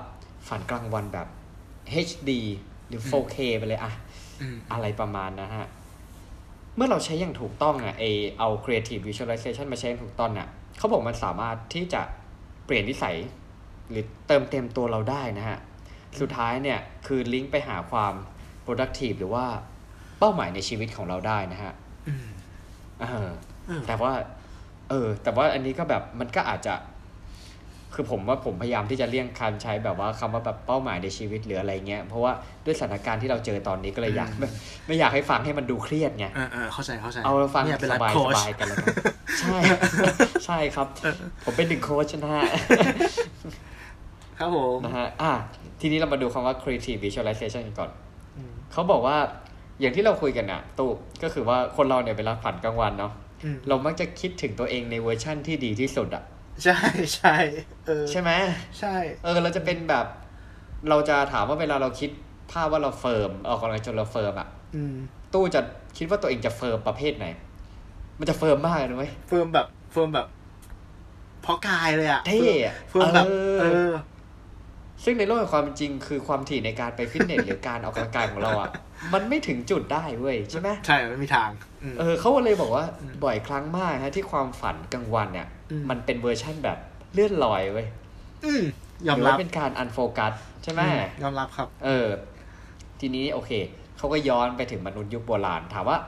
ฝันกลางวันแบบ HD หรือ 4K ไปเลยอะอืมอะไรประมาณนะฮะ เมื่อเราใช้อย่างถูกต้องอะไอเอา creative visualization มาใช้อย่างถูกต้องอะ เขาบอกมันสามารถที่จะเปลี่ยนนิสัย หรือเติมเต็มตัวเราได้นะฮะ สุดท้ายเนี่ยคือลิงก์ไปหาความ productive หรือว่าเป้าหมายในชีวิตของเราได้นะฮะอืมเออเออแต่ว่า เออ แต่ว่าอันนี้ก็แบบมันก็อาจจะ คือผมว่าผมพยายามที่จะเลี่ยงการใช้แบบว่าคำว่าแบบเป้าหมายในชีวิตหรืออะไรเงี้ยเพราะว่าด้วยสถานการณ์ที่เราเจอตอนนี้ก็เลยอยากไม่ไม่อยากให้ฟังให้มันดูเครียดไงเออเออเข้าใจเข้าใจเอาฟังเนี่ยเป็นสไลฟ์บายโค้สชบายกันแล้วกันใช่ใช่ครับ ผมเป็นหนึ่งโค้ชนะฮะครับผมนะฮะอะทีนี้เรามาดูคำว่า creative visualization กันก่อนอืมเขาบอกว่าอย่างที่เราคุยกันอะตู้ก็คือว่าคนเราเนี่ยเวลาฝันกลางวันเนาะอืมเรามักจะคิดถึงตัวเองในเวอร์ชั่นที่ดีที่สุดอะ ใช่ใช่เออใช่ไหมใช่ เออเราจะเป็นแบบ เราจะถามว่าเวลาเราคิดภาพว่าเรา firm ออกกำลังจนเรา firm อะอืมตู้จะคิดว่าตัวเองจะ firm ประเภทไหน มันจะ firm มากเลยนะเว้ย firm แบบfirm แบบเพาะกายเลยอะเท่อะ firm แบบเออเออ ซึ่งในโลกแห่งความเป็นจริงคือความถี่ในการไปฟิตเนสหรือการออกกำลังกายของเราอะ มันไม่ถึงจุดได้เว้ยใช่ไหมใช่ไม่มีทางอืมเออเขาก็เลยบอกว่าอืมบ่อยครั้งมากฮะที่ความฝันกลางวันเนี่ยอื มมันเป็นเวอร์ชั่นแบบเลื่อนลอยเว้ยอืมหรือยอมรับว่าเป็นการ unfocus ใช่ไหมอืมยอมรับครับ เออ ทีนี้โอเค เขาก็ย้อนไปถึงมนุษย์ยุคโบราณ ถามว่า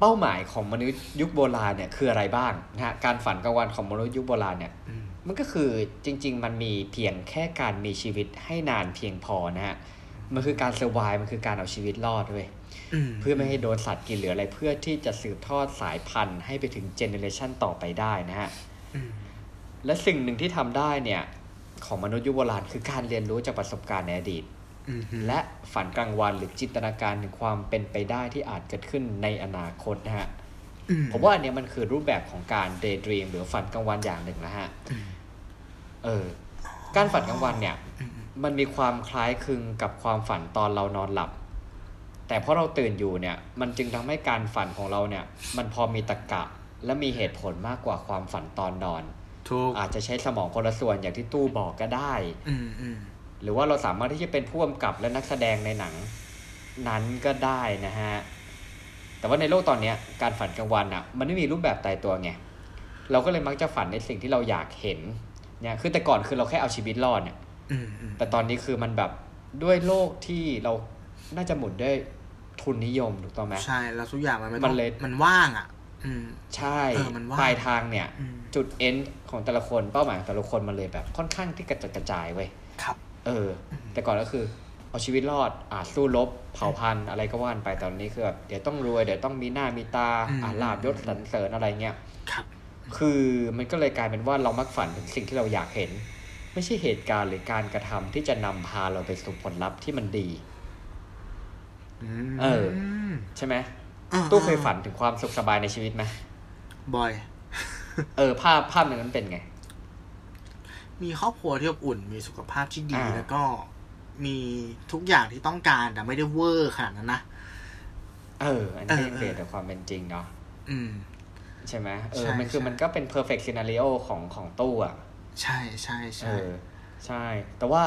เป้าหมายของมนุษย์ยุคโบราณเนี่ยคืออะไรบ้างนะฮะการฝันกลางวันของมนุษย์ยุคโบราณเนี่ยอืมมันก็คือจริง ๆ มันมีเพียงแค่การมีชีวิตให้นานเพียงพอนะฮะมันคือการ survive มันคือการเอาชีวิตรอดด้วยอืม เพื่อไม่ให้โดนสัตว์กินหรืออะไรเพื่อที่จะสืบทอดสายพันธุ์ให้ไปถึง generation ต่อไปได้นะฮะอืมและสิ่งหนึ่งที่ทำได้เนี่ย ของมนุษย์ยุคโบราณคือการเรียนรู้จากประสบการณ์ในอดีตอืมและฝันกลางวันหรือจินตนาการถึงความเป็นไปได้ที่อาจเกิดขึ้นในอนาคตนะฮะอืผมว่าอันเนี้ยมันคือรูปแบบของการเดย์ดรีมหรือฝันกลางวันอย่างหนึ่งนะฮะอืมเออการฝันกลางวันเนี่ยอืมอืมมันมีความคล้ายคลึงกับความฝันตอนเรานอนหลับ แต่เพราะเราตื่นอยู่เนี่ยมันจึงทำให้การฝันของเราเนี่ยมันพอมีตรรกะและมีเหตุผลมากกว่าความฝันตอนนอนถูกอาจจะใช้สมองคนละส่วนอย่างที่ตู้บอกก็ได้อืมอืมหรือว่าเราสามารถที่จะเป็นผู้กำกับและนักแสดงในหนัง นั้นก็ได้นะฮะ แต่ว่าในโลกตอนเนี้ยการฝันกลางวันอะ มันไม่มีรูปแบบตายตัวไง เราก็เลยมักจะฝันในสิ่งที่เราอยากเห็น เนี่ยคือแต่ก่อนคือเราแค่เอาชีวิตรอดเนี่ยอืมอืมแต่ตอนนี้คือมันแบบด้วยโลกที่เรา น่าจะหมุนด้วยทุนนิยมถูกต้องไหมใช่แล้วทุกอย่างมันไม่มัต้อนงเลยมันว่างอะอืมใช่เออมันว่างปลายทางเนี่ยอืมจุดเอ็นของแต่ละคนเป้าหมายของแต่ละคนมันเลยแบบค่อนข้างที่กระจัดกระจายเว้ยครับ เออ แต่ก่อนก็คือเอาชีวิตรอดอาจสู้รบเผ่าพันธุ์อะไรก็ว่านไปตอนนี้คือแบบเดี๋ยวต้องรวยเดี๋ยวต้องมีหน้ามีตาอืมอ่าลาบยศสรรเสริญอะไรเงี้ยครับคือมันก็เลยกลายเป็นว่าเรามักฝันถึงสิ่งที่เราอยากเห็น ไม่ใช่เหตุการณ์หรือการกระทำที่จะนำพาเราไปสู่ผลลัพธ์ที่มันดีอืม เออ ใช่ไหมอ่าตู้เคยฝันถึงความสุขสบายในชีวิตไหมบ่อย เออ ภาพภาพนั้นเป็นไง มีครอบครัวที่อบอุ่น มีสุขภาพที่ดีอ่าแล้วก็มีทุกอย่างที่ต้องการแต่ไม่ได้เวอร์ขนาดนั้นนะ เออ อันนี้เออเปรียบแต่ความเป็นจริงเนาะอืม ใช่ไหมเอใช่อมันคือใช่มันก็เป็น perfect scenario ของของตู้อะ ใช่ใช่เอใช่อใช่ แต่ว่า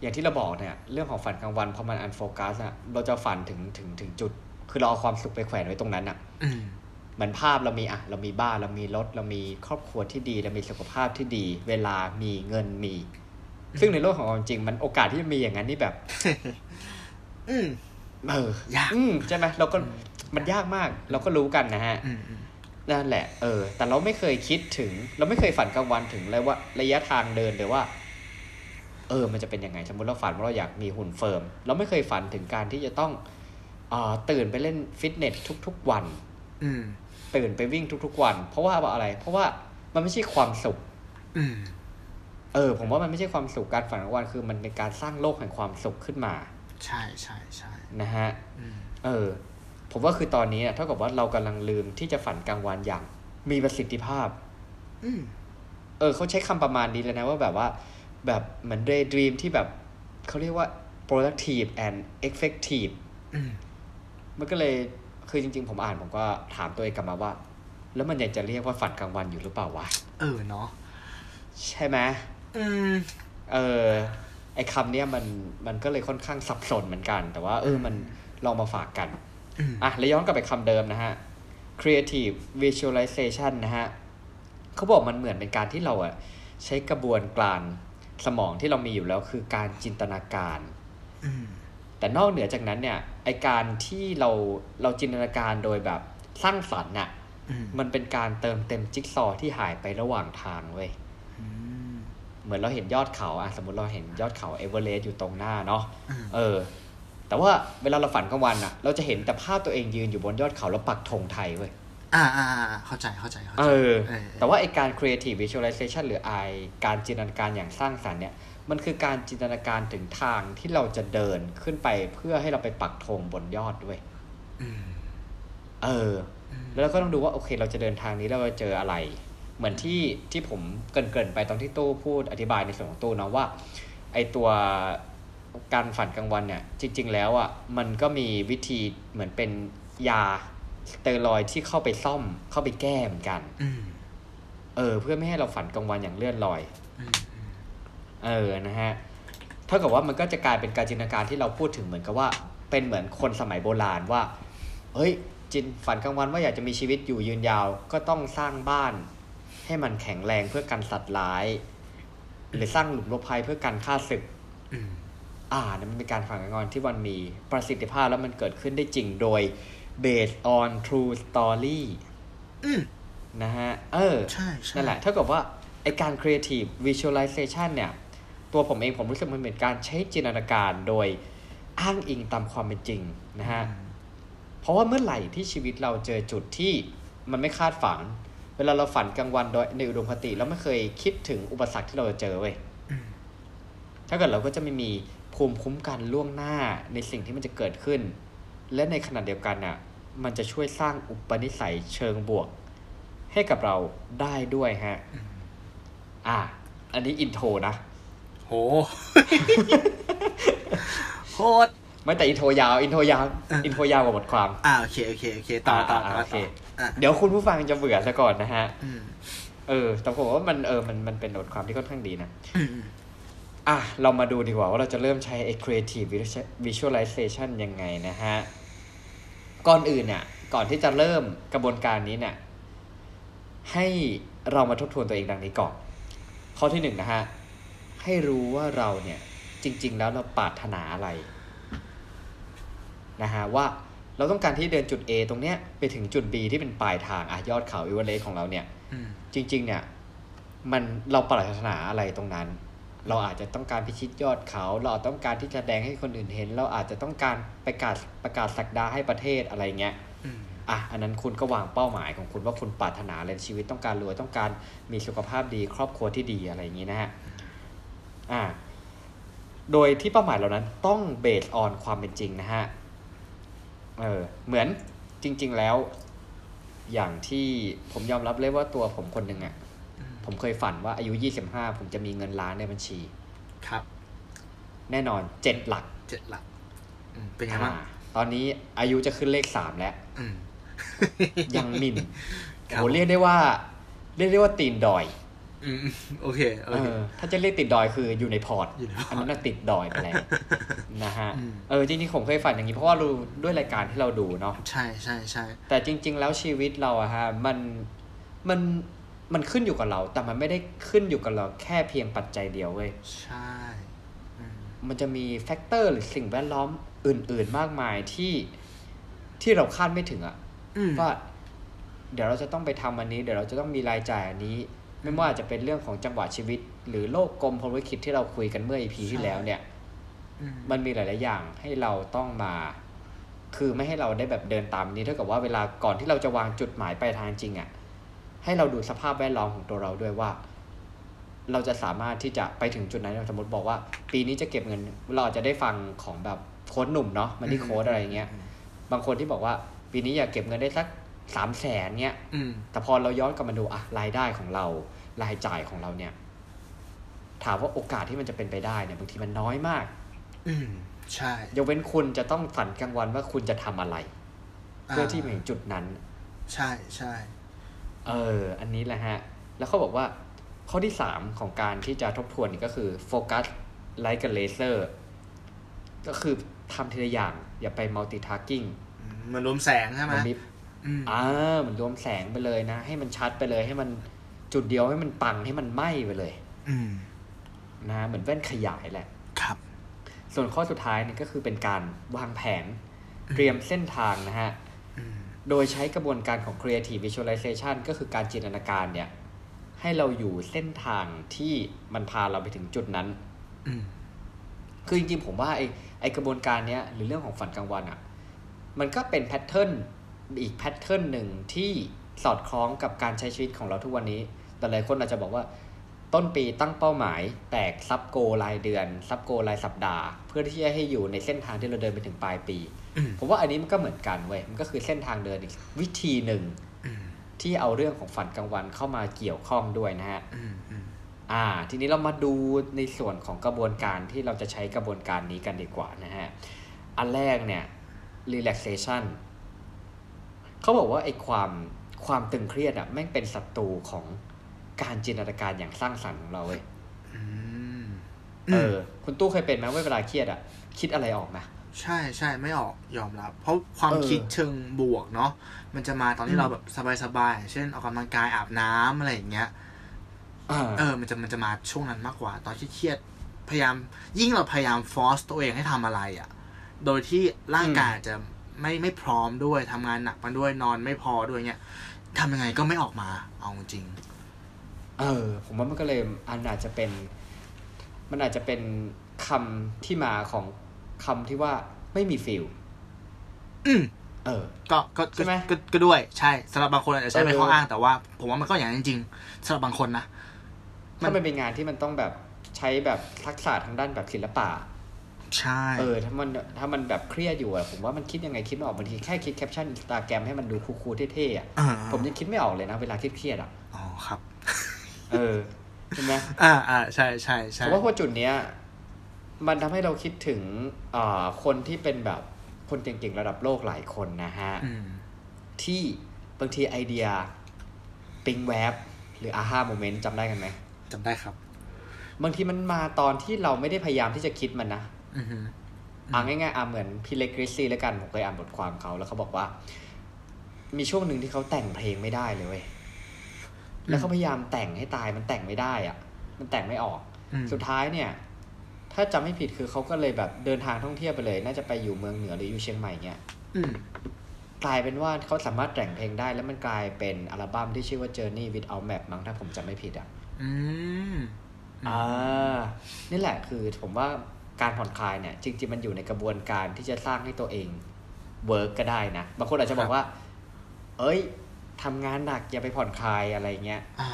อย่างที่เราบอกเนี่ยเรื่องของฝันกลางวันพอมันอันโฟกัสอะเราจะฝันถึงถึงถึงจุด คือเราเอาความสุขไปแขวนไว้ตรงนั้นอะอืมเหมือนภาพเรามีอะเรามีบ้านเรามีรถเรามีครอบครัวที่ดีเรามีสุขภาพที่ดี เวลามีเงินมี ซึ่งในโลกของความจริง มันโอกาสที่จะมีอย่างนั้นนี่แบบ อืมเออยากอืมใช่ไหมเราก็มันยากมาก เราก็รู้กันนะฮะอืมอืมนั่นแหละ เออ แต่เราไม่เคยคิดถึง เราไม่เคยฝันกลางวันถึงเลยว่าระยะทางเดินหรือว่า เออมันจะเป็นยังไง สมมติเราฝันว่าเราอยากมีหุ่นเฟิร์มเราไม่เคยฝันถึงการที่จะต้องเอ่อตื่นไปเล่นฟิตเนสทุก ๆ วันอืมตื่นไปวิ่งทุก ๆ วัน เพราะว่าอะไร เพราะว่ามันไม่ใช่ความสุขอืมเออ ผมว่ามันไม่ใช่ความสุขการฝันกลางวันคือมันเป็นการสร้างโลกแห่งความสุขขึ้นมา ใช่ใช่ใช่นะฮะอืมเออ ผมว่าคือตอนนี้อะเท่ากับว่าเรากำลังลืมที่จะฝันกลางวันอย่าง มีประสิทธิภาพอืมเออเขาใช้คำประมาณนี้เลยนะว่าแบบว่า แบบเหมือน daydream ที่แบบเขาเรียกว่า productive and effective อืมมันก็เลยคือจริง ๆ ผมอ่านผมก็ถามตัวเองกลับมาว่า แล้วมันยังจะเรียกว่าฝันกลางวันอยู่หรือเปล่าวะ เออเนาะใช่ไหมอืมเออ ไอคำเนี้ยมันมันก็เลยค่อนข้างสับสนเหมือนกัน แต่ว่า เออมันลองมาฝากกันอืมอะแล้วย้อนกลับไปคำเดิมนะฮะ creative visualization นะฮะเขาบอกมันเหมือนเป็นการที่เราอะใช้กระบวนการ สมองที่เรามีอยู่แล้วคือการจินตนาการอืมแต่นอกเหนือจากนั้นเนี่ยไอการที่เราเราจินตนาการโดยแบบสร้างสรรค์น่ะอืมมันเป็นการเติมเต็มจิ๊กซอว์ที่หายไประหว่างทางเว้ยอืมเหมือนเราเห็นยอดเขาอะสมมติเราเห็นยอดเขาเอเวอเรสต์อยู่ตรงหน้าเนาะอืมเออ แต่ว่าเวลาเราฝันกลางวันอะเราจะเห็นแต่ภาพตัวเองยืนอยู่บนยอดเขาแล้วปักธงไทยเว้ย อ่าอ่าอ่าเข้าใจเข้าใจเข้าเอใจอเออ แต่ว่าไอการ creative visualization หรือไอการจินตนาการอย่างสร้างสรรค์เนี่ย มันคือการจินตนาการถึงทางที่เราจะเดินขึ้นไปเพื่อให้เราไปปักธงบนยอดด้วยอืมเอออืมแล้วเราก็ต้องดูว่าโอเค เราจะเดินทางนี้แล้วเราจะเจออะไร เหมือนที่ที่ผมเกรินๆไปตอนที่ตู้พูดอธิบายในส่วนของตู้เนาะว่า ไอตัวการฝันกลางวันเนี่ย จริง ๆ แล้วอะมันก็มีวิธีเหมือนเป็นยา สเตียรอยด์ที่เข้าไปซ่อมเข้าไปแก้เหมือนกันอืมเออ เพื่อไม่ให้เราฝันกลางวันอย่างเลื่อนลอยอืมอืมเออนะฮะเท่ากับว่ามันก็จะกลายเป็นการจินตนาการที่เราพูดถึงเหมือนกับว่า เป็นเหมือนคนสมัยโบราณว่า เฮ้ย จินฝันกลางวันว่าอยากจะมีชีวิตอยู่ยืนยาว ก็ต้องสร้างบ้าน ให้มันแข็งแรงเพื่อกันสัตว์ร้าย หรือสร้างหลุมหลบภัยเพื่อกันฆ่าศึกอืมอ่านั่นมันเป็นการฝันกลางวันที่มันมีประสิทธิภาพแล้วมันเกิดขึ้นได้จริงโดย based on true story อืมนะฮะ เออใช่ใช่นั่นแหละ เท่ากับว่า ไอการ creative visualization เนี่ย ตัวผมเองผมรู้สึกมันเป็นการใช้จินตนาการโดยอ้างอิงตามความเป็นจริงนะฮะ เพราะว่าเมื่อไหร่ที่ชีวิตเราเจอจุดที่มันไม่คาดฝัน เวลาเราฝันกลางวันโดยในอุดมคติเราไม่เคยคิดถึงอุปสรรคที่เราจะเจอเว้ยอืมถ้าเกิดเราก็จะไม่มีภูมิคุ้มกันล่วงหน้าในสิ่งที่มันจะเกิดขึ้น และในขณะเดียวกันน่ะมันจะช่วยสร้างอุปนิสัยเชิงบวก ให้กับเราได้ด้วยฮะอืมอะ อันนี้ intro นะ โหโคตรไม่แต่ intro ยาว อินโทรยาวเอออิอินโทรยาวกว่าบทความ อ่าโอเคโอเคโอเคต่อต่อต่อโอเคต่ออะเดี๋ยวคุณผู้ฟังจะเบื่อซะก่อนนะฮะอืมเออ แต่ผมว่ามันเออมันมันเป็นบทความที่ค่อนข้างดีนะ อืมอืมอะ เรามาดูดีกว่าว่าเราจะเริ่มใช้ไอ้ creative visualization ยังไงนะฮะ ก่อนอื่นเนี่ยก่อนที่จะเริ่มกระบวนการนี้เนี่ยให้เรามาทบทวนตัวเองดังนี้ก่อน ข้อที่หนึ่งนะฮะ ให้รู้ว่าเราเนี่ยจริง ๆ แล้วเราปรารถนาอะไรนะฮะว่าเราต้องการที่เดินจุด A ตรงเนี้ยไปถึงจุด B ที่เป็นปลายทางอะยอดเขาอิเวอเรสต์ของเราเนี่ยอืมจริง ๆ เนี่ย มันเราปรารถนาอะไรตรงนั้น เราอาจจะต้องการพิชิตยอดเขา เราอาจต้องการที่จะแสดงให้คนอื่นเห็น เราอาจจะต้องการประกาศประกาศสักดาให้ประเทศอะไรเงี้ยอืมอะอันนั้นคุณก็วางเป้าหมายของคุณว่าคุณปรารถนาอะไรในชีวิตต้องการรวยต้องการมีสุขภาพดี ครอบครัวที่ดีอะไรอย่างนี้นะฮะอ่าโดยที่เป้าหมายเหล่านั้นต้องเบสออนความเป็นจริงนะฮะเออเหมือนจริง ๆแล้ว อย่างที่ผมยอมรับเลยว่าตัวผมคนหนึ่งอะ่ะอืม ผมเคยฝันว่าอายุ 25 ผมจะมีเงินล้านในบัญชี ครับ แน่นอนเจ็ดหลักเจ็ดหลักอืมเป็นไงบ้างอ่าตอนนี้อายุจะขึ้นเลขสามแล้วอืมยังหมื่นครับโหเรียกได้ว่า เรียกได้ว่าตีนดอยอืมโอเคโอเคเออถ้าจะเรียกติดดอยคืออยู่ใน port อยู่ใน port อันนั้นนะติดดอยไปแล้วนะฮะอืมเออจริงๆผมเคยฝันอย่างนี้เพราะว่ารู้ด้วยรายการที่เราดูเนาะใช่ใช่ใช่แต่จริง ๆ แล้วชีวิตเราอะฮะมันมัน มันขึ้นอยู่กับเรา แต่มันไม่ได้ขึ้นอยู่กับเราแค่เพียงปัจจัยเดียวเว้ยใช่อืมมันจะมีแฟกเตอร์หรือสิ่งแวดล้อมอื่น ๆ มากมายที่ที่เราคาดไม่ถึงอะอืมว่าเดี๋ยวเราจะต้องไปทำอันนี้ เดี๋ยวเราจะต้องมีรายจ่ายอันนี้ ไม่ว่าจะเป็นเรื่องของจังหวะชีวิต หรือโลกกลมพลวิคิดที่เราคุยกันเมื่อ EP ที่แล้วเนี่ยอืมมันมีหลาย ๆ อย่างให้เราต้องมา คือไม่ให้เราได้แบบเดินตามนี้เท่ากับว่าเวลาก่อนที่เราจะวางจุดหมายปลายทางจริงอะ่ะ ให้เราดูสภาพแวดล้อมของตัวเราด้วยว่า เราจะสามารถที่จะไปถึงจุดนั้นสมมติบอกว่า ปีนี้จะเก็บเงิน เราอาจจะได้ฟังของแบบโค้ดหนุ่มเนาะมันที่โค้ดอะไรเงี้ยบางคนที่บอกว่า ปีนี้อยากเก็บเงินได้สักสามแสนเนี้ยอืมแต่พอเราย้อนกลับมาดูอะรายได้ของเรา รายจ่ายของเราเนี่ย ถามว่าโอกาสที่มันจะเป็นไปได้เนี่ยบางทีมันน้อยมาก อืมใช่ยกเว้นคุณจะต้องฝันกลางวันว่าคุณจะทำอะไร เพื่อที่ไปถึงจุดนั้น ใช่ใช่ เออ อันนี้แหละฮะ แล้วเขาบอกว่าข้อที่สามของการที่จะทบทวนนี่ก็คือ focus like a laser ก็คือทำทีละอย่าง อย่าไป multitasking อืมมันรวมแสงใช่ไหมมันมีอืมอ่ามันรวมแสงไปเลยนะ ให้มันชัดไปเลย ให้มันจุดเดียวให้มันปังให้มันไหม้ไปเลย อืมนะเหมือนแว่นขยายแหละ ครับ ส่วนข้อสุดท้ายนี่ก็คือเป็นการวางแผนเตรียมเส้นทางนะฮะอืม โดยใช้กระบวนการของ creative visualization ก็คือการจินตนาการเนี่ย ให้เราอยู่เส้นทางที่มันพาเราไปถึงจุดนั้นอืมคือจริงๆผมว่าไอ้ไอ้กระบวนการเนี้ยหรือเรื่องของฝันกลางวันอะ่ะ มันก็เป็น pattern อีก pattern หนึ่งที่สอดคล้องกับการใช้ชีวิตของเราทุกวันนี้ แต่หลายคนอาจจะบอกว่า ต้นปีตั้งเป้าหมาย แตก sub goal รายเดือน sub goal รายสัปดาห์ เพื่อที่จะให้อยู่ในเส้นทางที่เราเดินไปถึงปลายปีอืม ผมว่าอันนี้มันก็เหมือนกันเว้ยมันก็คือเส้นทางเดินอีกวิธีหนึ่งอืมที่เอาเรื่องของฝันกลางวันเข้ามาเกี่ยวข้องด้วยนะฮะอืมอืมอ่า ทีนี้เรามาดูในส่วนของกระบวนการที่เราจะใช้กระบวนการนี้กันดีกว่านะฮะ อันแรกเนี่ย relaxation เขาบอกว่าไอ้ความความตึงเครียดอะแม่งเป็นศัตรูของการจินตนาการอย่างสร้างสรรค์ของเราเว้ยอืมเออ คุณตู้เคยเป็นไหมว่าเวลาเครียดอะคิดอะไรออกไหม ใช่ใช่ไม่ออกยอมรับ เพราะความเออคิดเชิงบวกเนาะมันจะมาตอนอืที่มเราแบบสบายๆเช่นออกกำลังกายอาบน้ำอะไรอย่างเงี้ยอ่าเออ มันจะมันจะมาช่วงนั้นมากกว่า ตอนที่เครียดพยายาม ยิ่งเราพยายามฟอสตัวเองให้ทำอะไรอะ่ะ โดยที่ร่างกายอาจจะไม่ไม่พร้อมด้วยทำงานหนักมาด้วยนอนไม่พอด้วยเงี้ยทำยังไงก็ไม่ออกมา เอาจริง เออ ผมว่ามันก็เลยอันอาจจะเป็น มันอาจจะเป็นคำที่มาของ คำที่ว่าไม่มีฟิลอืมเออ ก็ก็ใช่ไหมก็ก็ด้วยใช่สำหรับบางคนอาจจะใช้เป็นเออข้ออ้างแต่ว่า ผมว่ามันก็อย่างนั้นจริงๆสำหรับบางคนนะถ้ามันเป็นงานที่มันต้องแบบใช้แบบทักษะทางด้านแบบศิลปะใช่เออถ้ามันถ้ามันแบบเครียดอยู่อะผมว่ามันคิดยังไงคิดไม่ออกบางทีแค่คิดแคปชั่นอินสตาแกรมให้มันดูคูลๆเท่ๆอะอ่าผมยังคิดไม่ออกเลยนะเวลาเครียดๆอะอ๋อครับ เออใช่ไหมอ่าอ่าใช่ใช่ใช่ผมว่าพอจุดเนี้ย มันทำให้เราคิดถึงอ่าคนที่เป็นแบบคนเก่งๆระดับโลกหลายคนนะฮะอืมที่บางทีไอเดียปิงแวบหรืออาฮาโมเมนต์จำได้กันไหมจำได้ครับ บางทีมันมาตอนที่เราไม่ได้พยายามที่จะคิดมันนะอือฮึอ่าง่ายๆอ่าเหมือนพี่เล็กกริซซี่แล้วกัน ผมเคยอ่านบทความเขาแล้วเขาบอกว่า มีช่วงหนึ่งที่เขาแต่งเพลงไม่ได้เลยเว้ยแล้วเขาพยายามแต่งให้ตายมันแต่งไม่ได้อะ มันแต่งไม่ออกอืมสุดท้ายเนี่ย ถ้าจำไม่ผิดคือเขาก็เลยแบบเดินทางท่องเที่ยวไปเลย น่าจะไปอยู่เมืองเหนือหรืออยู่เชียงใหม่เนี่ยอืมกลายเป็นว่าเขาสามารถแต่งเพลงได้ แล้วมันกลายเป็นอัลบั้มที่ชื่อว่า Journey without map มั้งถ้าผมจำไม่ผิดอะอืมอ่านี่แหละคือผมว่าการผ่อนคลายเนี่ย จริง ๆ มันอยู่ในกระบวนการที่จะสร้างให้ตัวเองเวิร์กก็ได้นะ บางคนอาจจะบอกว่า เอ้ยทำงานหนักอย่าไปผ่อนคลายอะไรเงี้ยอ่า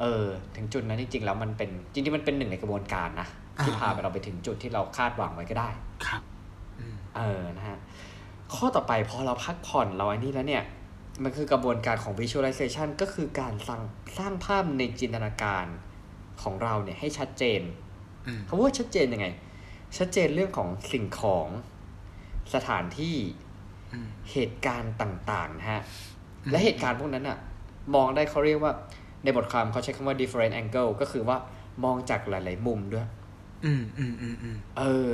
เออ ถึงจุดนั้นจริงๆแล้วมันเป็น จริงๆมันเป็นหนึ่งในกระบวนการนะ ที่อ่าพาไปเราไปถึงจุดที่เราคาดหวังไว้ก็ได้ ครับอืมเออนะฮะข้อต่อไปพอเราพักผ่อนเราอันนี้แล้วเนี่ย มันคือกระบวนการของ visualization ก็คือการสร้างสร้างภาพในจินตนาการของเราเนี่ยให้ชัดเจนอืมคำว่าชัดเจนยังไง ชัดเจนเรื่องของสิ่งของสถานที่อืมเหตุการณ์ต่างๆนะฮะอืมและเหตุการณ์พวกนั้นอะมองได้เขาเรียกว่าในบทความเขาใช้คำว่า different angle ก็คือว่ามองจากหลาย ๆ มุมด้วย อืมอืมอืมอืมเออ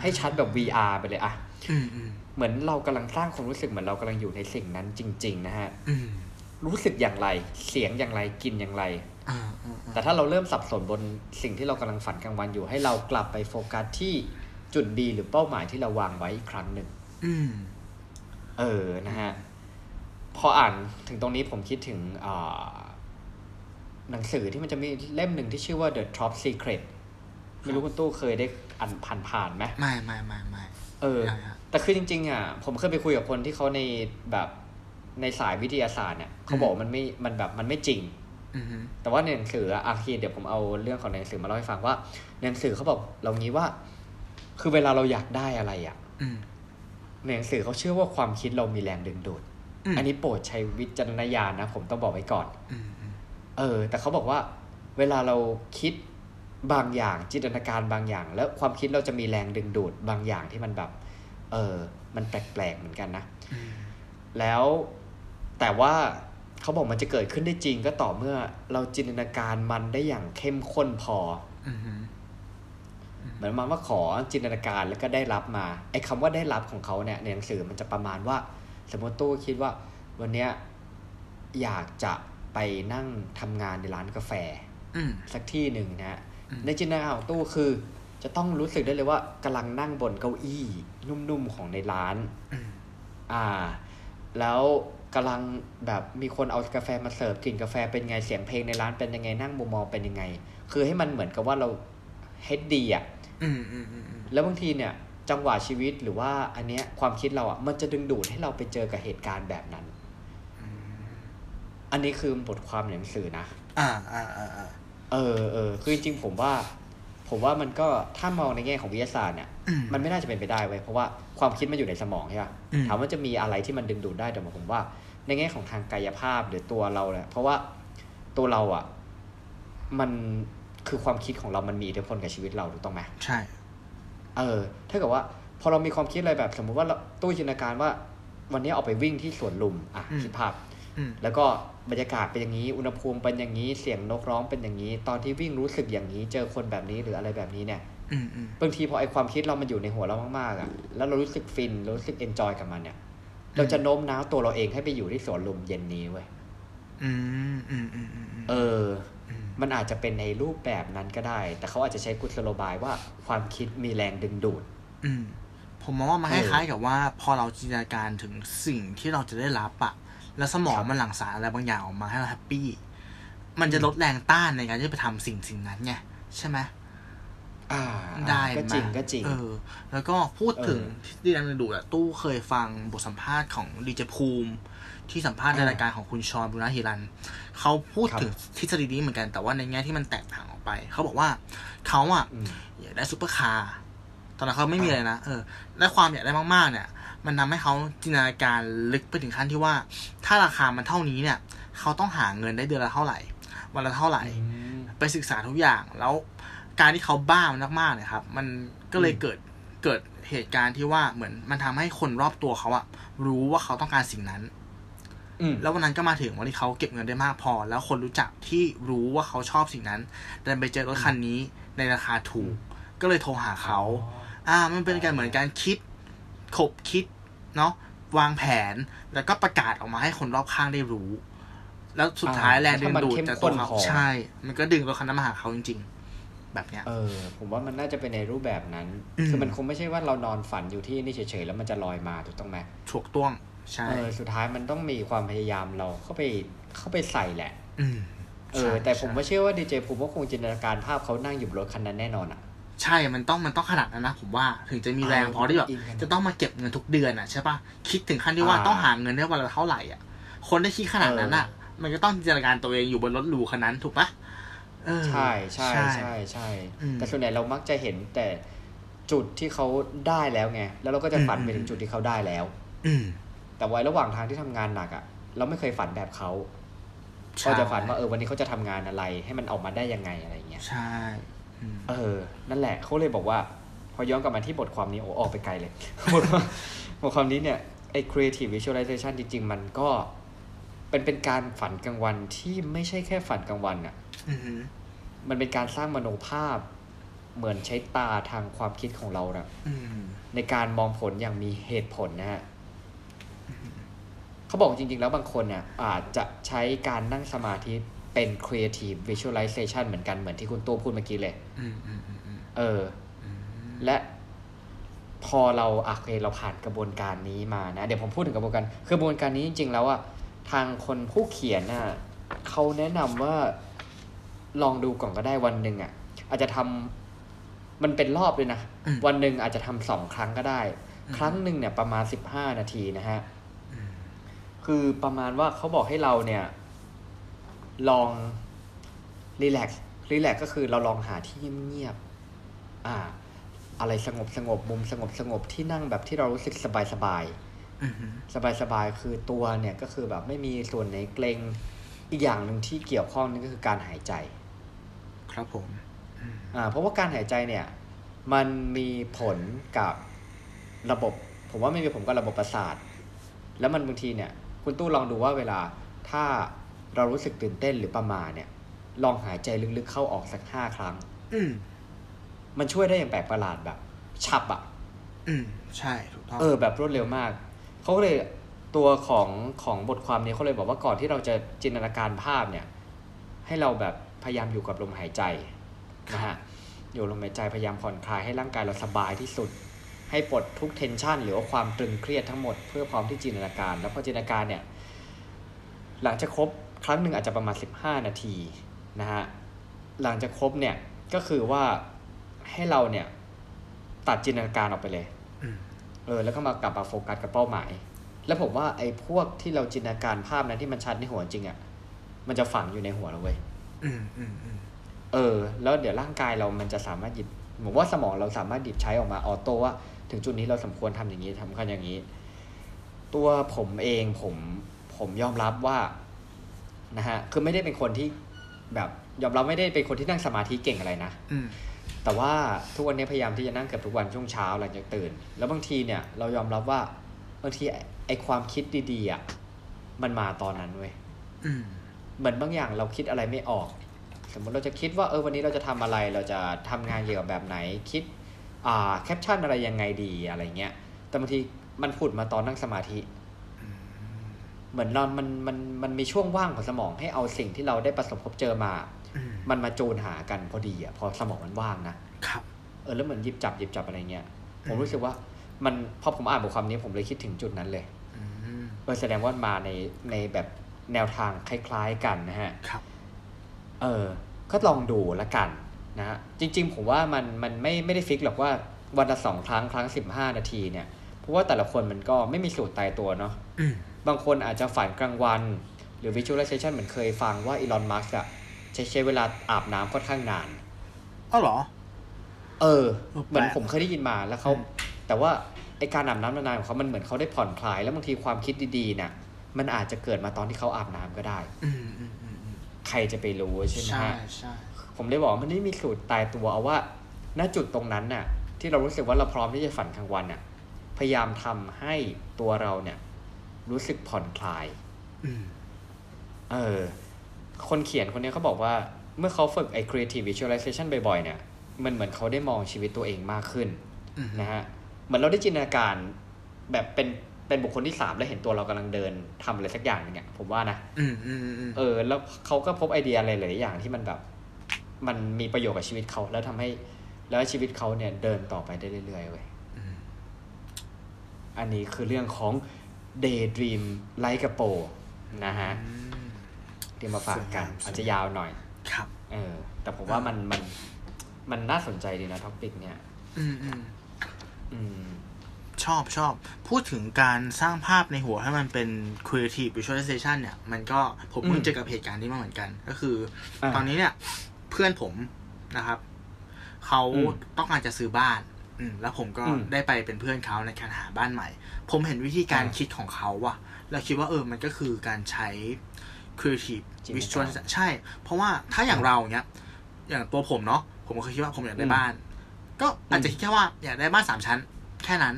ให้ชัดแบบ VR ไปเลยอะอืมอืมเหมือนเรากำลังสร้างความรู้สึกเหมือนเรากำลังอยู่ในสิ่งนั้นจริง ๆ นะฮะอืมรู้สึกอย่างไร เสียงอย่างไรกินอย่างไรอ่าอ่าอ่าแต่ถ้าเราเริ่มสับสนบนสิ่งที่เรากำลังฝันกลางวันอยู่ ให้เรากลับไปโฟกัสที่จุด B หรือเป้าหมายที่เราวางไว้อีกครั้งหนึ่งอืมเออนะฮะพออ่านถึงตรงนี้ผมคิดถึงอ่าหนังสือที่มันจะมีเล่มหนึ่งที่ชื่อว่า The Top Secret ไม่รู้คุณตู้เคยได้อ่านผ่านผ่านๆไหมไม่ไม่ไม่ไม่เออได้ฮะแต่คือจริง ๆ อะ ผมเคยไปคุยกับคนที่เขาในแบบในสายวิทยาศาสตร์เนี่ยเขาบอกว่ามันไม่มันแบบมันไม่จริงอืมฮึแต่ว่าในหนังสืออะอาคีเดี๋ยวผมเอาเรื่องของในหนังสือมาเล่าให้ฟังว่าในหนังสือเขาบอกเรางี้ว่า คือเวลาเราอยากได้อะไรอะอืมในหนังสือเขาเชื่อว่าความคิดเรามีแรงดึงดูดอืมอันนี้โปรดใช้วิจารณญาณนะผมต้องบอกไว้ก่อนอืมอืมเออ แต่เขาบอกว่า เวลาเราคิด บางอย่างจินตนาการบางอย่าง แล้วความคิดเราจะมีแรงดึงดูดบางอย่างที่มันแบบ เออมันแปลกๆเหมือนกันนะอืมแล้วแต่ว่าเขาบอกมันจะเกิดขึ้นได้จริงก็ต่อเมื่อเราจินตนาการมันได้อย่างเข้มข้นพออืมฮึเหมือนมันว่าขอจินตนาการแล้วก็ได้รับมาไอ้คำว่าได้รับของเขาเนี่ยในหนังสือมันจะประมาณว่า สมมติตู้คิดว่า วันเนี้ยอยากจะไปนั่งทำงานในร้านกาแฟอืมสักที่หนึ่งนะฮะอืม ในจินตนาการของตู้คือ จะต้องรู้สึกได้เลยว่ากำลังนั่งบนเก้าอี้ นุ่มๆของในร้านอืมอ่า แล้วกำลังแบบมีคนเอากาแฟมาเสิร์ฟกลิ่นกาแฟเป็นไงเสียงเพลงในร้านเป็นยังไงนั่งมุมมองเป็นยังไง คือให้มันเหมือนกับว่าเราเฮดดีอะอืมอืมอืมอืมแล้วบางทีเนี่ย จังหวะชีวิตหรือว่าอันเนี้ยความคิดเราอะมันจะดึงดูดให้เราไปเจอกับเหตุการณ์แบบนั้น อันนี้คือบทความในหนังสือนะ อ่าอ่าอ่าอ่า เออเออคือจริงๆผมว่า ผมว่ามันก็ถ้ามองในแง่ของวิทยาศาสตร์เนี่ยอืมมันไม่น่าจะเป็นไปได้เว้ยเพราะว่าความคิดมันอยู่ในสมองใช่ปะอืมถามว่าจะมีอะไรที่มันดึงดูดได้แต่ผมว่า ในแง่ของทางกายภาพหรือตัวเราเนี่ยเพราะว่าตัวเราอะ มันคือความคิดของเรามันมีอิทธิพลกับชีวิตเราถูกต้องไหมใช่ เออถ้าเกิดว่าพอเรามีความคิดอะไรแบบ สมมุติว่าเราตู้จินตนาการว่า วันนี้ออกไปวิ่งที่สวนลุมอะอืมคิดภาพอืม แล้วก็บรรยากาศเป็นอย่างนี้ อุณหภูมิเป็นอย่างนี้ เสียงนกร้องเป็นอย่างนี้ ตอนที่วิ่งรู้สึกอย่างนี้ เจอคนแบบนี้หรืออะไรแบบนี้เนี่ยอืมอืมบางทีพอไอ้ความคิดเรามันอยู่ในหัวเรามากๆอะ แล้วเรารู้สึกฟิน รู้สึก enjoy กับมันเนี่ย เราจะโน้มน้าวตัวเราเองให้ไปอยู่ที่สวนลุมเย็นนี้เว้ยอืมอืมอืมอืมอืมเอออืมมันอาจจะเป็นในรูปแบบนั้นก็ได้ แต่เขาอาจจะใช้กุศโลบายว่าความคิดมีแรงดึงดูด อืมผมมองว่ามันเออคล้ายๆกับว่า พอเราจินตนาการถึงสิ่งที่เราจะได้รับอะ แล้วสมองมันหลั่งสารอะไรบางอย่างออกมาให้เรา happy มันจะลดแรงต้านในการที่ไปทำสิ่งสิ่งนั้นไงใช่ไหมอ่าได้ก็ไหมจริงก็จริงเออ แล้วก็พูดถึงเออทฤษฎีแรงดูดอะตู้เคยฟังบทสัมภาษณ์ของดีเจภูมิที่สัมภาษณ์ในอ่ารรายการของคุณฌอนบูรณะหิรัญ เขาพูดครับถึงทฤษฎีนี้เหมือนกันแต่ว่าในแง่ที่มันแตกต่างออกไป เขาบอกว่าเขาอะอืมอยากได้ซุปเปอร์คาร์ตอนนั้นเขาไม่มีเลยนะเออและความอยากได้มากๆเนี่ย มันทำให้เขาจินตนาการลึกไปถึงขั้นที่ว่า ถ้าราคามันเท่านี้เนี่ย เขาต้องหาเงินได้เดือนละเท่าไหร่ วันละเท่าไหร่ ไปศึกษาทุกอย่างแล้วการที่เขาบ้ามันมากๆเนี่ยครับ มันก็เลยอืมเกิดเกิดเหตุการณ์ที่ว่าเหมือนมันทำให้คนรอบตัวเขาอะรู้ว่าเขาต้องการสิ่งนั้นอืมแล้ววันนั้นก็มาถึงวันที่เขาเก็บเงินได้มากพอ แล้วคนรู้จักที่รู้ว่าเขาชอบสิ่งนั้นดันไปเจอรถคันนี้ในราคาถูก ก็เลยโทรหาเขา อ่า มันเป็นการเหมือนการคิด ขบคิดเนาะวางแผนแล้วก็ประกาศออกมาให้คนรอบข้างได้รู้ แล้วสุดท้ายอ่าแรงดึงดูดถ้ามันจากตัวเข้มข้นเขาพอใช่ มันก็ดึงรถคันนั้นมาหาเขาจริง ๆ แบบเนี้ยเออ ผมว่ามันน่าจะเป็นในรูปแบบนั้นอืมคือมันคงไม่ใช่ว่าเรานอนฝันอยู่ที่นี่เฉยๆแล้วมันจะลอยมาถูกต้องไหมถูกต้องใช่เออสุดท้ายมันต้องมีความพยายามเราเข้าไปเข้าไปใส่แหละ อืมเอใช่อแต่ผมใช่ว่าเชื่อว่าดีเจภูมิก็คงจินตนาการภาพเขานั่งอยู่บนรถคันนั้นแน่นอนอะ ใช่มันต้องมันต้องขนาดนั้นนะผมว่าถึงจะมีแรงเออพอที่แบบอินกันจะต้องมาเก็บเงินทุกเดือนอะใช่ปะคิดถึงขั้นที่ว่าอ่าต้องหาเงินได้วันละเท่าไหร่อะ คนได้คิดขนาดนั้นอะ มันก็ต้องจินตนาการตัวเองอยู่บนรถหรูคันนั้นถูกปะเออใช่ใช่ใช่ใช่อืมแต่ส่วนใหญ่เรามักจะเห็นแต่จุดที่เขาได้แล้วไง แล้วเราก็จะฝันไปอืมถึงจุดที่เขาได้แล้ว อืมแต่ไว้ระหว่างทางที่ทำงานหนักอะ เราไม่เคยฝันแบบเขาใช่ก็จะฝันว่าเออวันนี้เขาจะทำงานอะไร ให้มันออกมาได้ยังไงอะไรเงี้ยใช่อืม เออ นั่นแหละเขาเลยบอกว่า พอย้อนกลับมาที่บทความนี้โอ้ออกไปไกลเลย บทความบทความนี้เนี่ยไอ้ creative visualization จริง ๆ มันก็เป็นเป็นการฝันกลางวันที่ไม่ใช่แค่ฝันกลางวันอะ่ะอือหือมันเป็นการสร้างมโนภาพ เหมือนใช้ตาทางความคิดของเรานะอืมในการมองผลอย่างมีเหตุผลนะฮะเขาบอกจริง ๆ แล้วบางคนเนี่ยอาจจะใช้การนั่งสมาธิ เป็น creative visualization เหมือนกันเหมือนที่คุณตัวพูดเมื่อกี้เลยอืมอืมอืมอืมเอออืมและพอเราอะโอเคเราผ่านกระบวนการนี้มานะ เดี๋ยวผมพูดถึงกระบวนการคือกระบวนการนี้จริง ๆ แล้วอะทางคนผู้เขียนน่ะเขาแนะนำว่าลองดูก่อนก็ได้วันหนึ่งอะอาจจะทำมันเป็นรอบเลยนะอืมวันหนึ่งอาจจะทำสองครั้งก็ได้ ครั้งหนึ่งเนี่ยประมาณสิบห้านาทีนะฮะอืมคือประมาณว่าเขาบอกให้เราเนี่ย ลองรีแลกซ์รีแลกซ์ก็คือเราลองหาที่เงียบๆอ่า อะไรสงบสงบมุมสงบสงบที่นั่งแบบที่เรารู้สึกสบายสบายอืมอืมสบายสบายๆคือตัวเนี่ยก็คือแบบไม่มีส่วนไหนเกรงอีกอย่างหนึ่งที่เกี่ยวข้องนี่ก็คือการหายใจ ครับผมอ่าเพราะว่าการหายใจเนี่ย มันมีผลกับระบบ ผมว่าไม่มีผลกับระบบประสาท แล้วมันบางทีเนี่ย คุณตู้ลองดูว่าเวลาถ้า เรารู้สึกตื่นเต้นหรือประมาทเนี่ย ลองหายใจลึกๆเข้าออกสักห้าครั้ง อืมมันช่วยได้อย่างแปลกประหลาดแบบ ฉับอะอืม ใช่ถูกต้องเออ แบบรวดเร็วมากเขาก็เลยตัวของของบทความนี้เขาเลยบอกว่าก่อนที่เราจะจินตนาการภาพเนี่ย ให้เราแบบพยายามอยู่กับลมหายใจนะฮะอยู่ลมหายใจพยายามผ่อนคลายให้ร่างกายเราสบายที่สุด ให้ปลดทุก tension หรือว่าความตึงเครียดทั้งหมดเพื่อพร้อมที่จินตนาการ แล้วพอจินตนาการเนี่ย หลังจากครบ ครั้งหนึ่งอาจจะประมาณ 15 นาทีนะฮะหลังจากครบเนี่ยก็คือว่าให้เราเนี่ยตัดจินตนาการออกไปเลยอืมเออแล้วก็มากลับมาโฟกัสกับเป้าหมาย แล้วผมว่าไอ้พวกที่เราจินตนาการภาพนั้นที่มันชัดในหัวจริงอะ่ะมันจะฝังอยู่ในหัวเราเว้ยอืมอืมอืมเออ แล้วเดี๋ยวร่างกายเรามันจะสามารถหยิบผมว่าสมองเราสามารถหยิบใช้ออกมาออโต้ว่า ถึงจุดนี้เราสมควรทำอย่างนี้ทำกันอย่างนี้ ตัวผมเองผมผมยอมรับว่า นะฮะคือไม่ได้เป็นคนที่แบบยอมรับไม่ได้เป็นคนที่นั่งสมาธิเก่งอะไรนะอืมแต่ว่าทุกวันนี้พยายามที่จะนั่งเกือบทุกวันช่วงเช้าหลังจากตื่น แล้วบางทีเนี่ยเรายอมรับว่าบางทีไอ้ไอความคิดดีๆอะมันมาตอนนั้นเว้ยอืมเหมือนบางอย่างเราคิดอะไรไม่ออก สมมติเราจะคิดว่าเออวันนี้เราจะทำอะไรเราจะทำงานเกี่ยวกับแบบไหนคิดอ่าแคปชั่นอะไรยังไงดีอะไรเงี้ยแต่บางทีมันผุดมาตอนนั่งสมาธิ เหมือนเรามันมันมันมีช่วงว่างของสมองให้เอาสิ่งที่เราได้ประสบพบเจอมาอืมมันมาจูนหากันพอดีอะพอสมองมันว่างนะครับเออแล้วเหมือนหยิบจับหยิบจับอะไรเงี้ยผมรู้สึกว่ามันพอผมอ่านบทความนี้ผมเลยคิดถึงจุดนั้นเลยอืมเออแสดงว่ามาในในแบบแนวทางคล้าย ๆ กันนะฮะครับเออก็ลองดูละกันนะฮะจริง ๆ ผมว่ามันมันไม่ไม่ได้ฟิกหรอกว่าวันละสองครั้งครั้งสิบห้านาทีเนี่ยเพราะว่าแต่ละคนมันก็ไม่มีสูตรตายตัวเนาะอืม บางคนอาจจะฝันกลางวัน หรือ visualization เหมือนเคยฟังว่าอีลอนมัสก์อะใช้ใช้เวลาอาบน้ำค่อนข้างนานอ้าวเหรอ เออเออแปลกเหมือนผมเคยได้ยินมาแล้วเขาอืมแต่ว่าไอการอาบน้ำนานๆของเขามันเหมือนเขาได้ผ่อนคลาย แล้วบางทีความคิดดีๆน่ะ มันอาจจะเกิดมาตอนที่เขาอาบน้ำก็ได้อืมอืมอืมอืมใครจะไปรู้ใช่ไหมใช่ฮะใช่ผมเลยบอกว่ามันไม่มีสูตรตายตัวเอาว่า ณจุดตรงนั้นน่ะ ที่เรารู้สึกว่าเราพร้อมที่จะฝันกลางวันน่ะ พยายามทำให้ตัวเราเนี่ย รู้สึกผ่อนคลายอืมเออ คนเขียนคนเนี้ยเขาบอกว่า เมื่อเขาฝึกไอ้ creative visualization บ่อยๆเนี่ย มันเหมือนเขาได้มองชีวิตตัวเองมากขึ้นอืมนะฮะ เหมือนเราได้จินตนาการแบบเป็นเป็นบุคคลที่สามแล้วเห็นตัวเรากำลังเดินทำอะไรสักอย่างหนึงเนี่ยผมว่านะอืมอืมอืมเออ แล้วเขาก็พบไอเดียอะไรหลายๆอย่างที่มันแบบ มันมีประโยชน์กับชีวิตเขาแล้วทำให้ แล้วชีวิตเขาเนี่ยเดินต่อไปได้เรื่อยๆเว้ยมอันนี้คือเรื่องของ daydream like a pro นะฮะอืมที่มาฝากกันสวยงามอาจจะยาวหน่อย ครับ เออ แต่ผมว่ามันมันมันน่าสนใจดีนะท็อปิกเนี่ยอืมอืมอืมชอบชอบพูดถึงการสร้างภาพในหัวให้มันเป็น creative visualization เนี่ย มันก็ผมเพิ่งอืมเจอกับเหตุการณ์นี้มาเหมือนกัน ก็คืออ่าตอนนี้เนี่ย เพื่อนผมนะครับ เขาอืมต้องการจะซื้อบ้านอืม แล้วผมก็อืมได้ไปเป็นเพื่อนเขาในการหาบ้านใหม่ ผมเห็นวิธีการอ่าคิดของเขาว่ะแล้วคิดว่าเออมันก็คือการใช้ creative จินตนาการ visualization ใช่ เพราะว่าถ้าอย่างเราเนี้ย อย่างตัวผมเนาะผมก็เคยคิดว่าผมอยากได้อืมบ้าน ก็อาจจะคิดแค่ว่าอยากได้บ้านสามชั้น แค่นั้น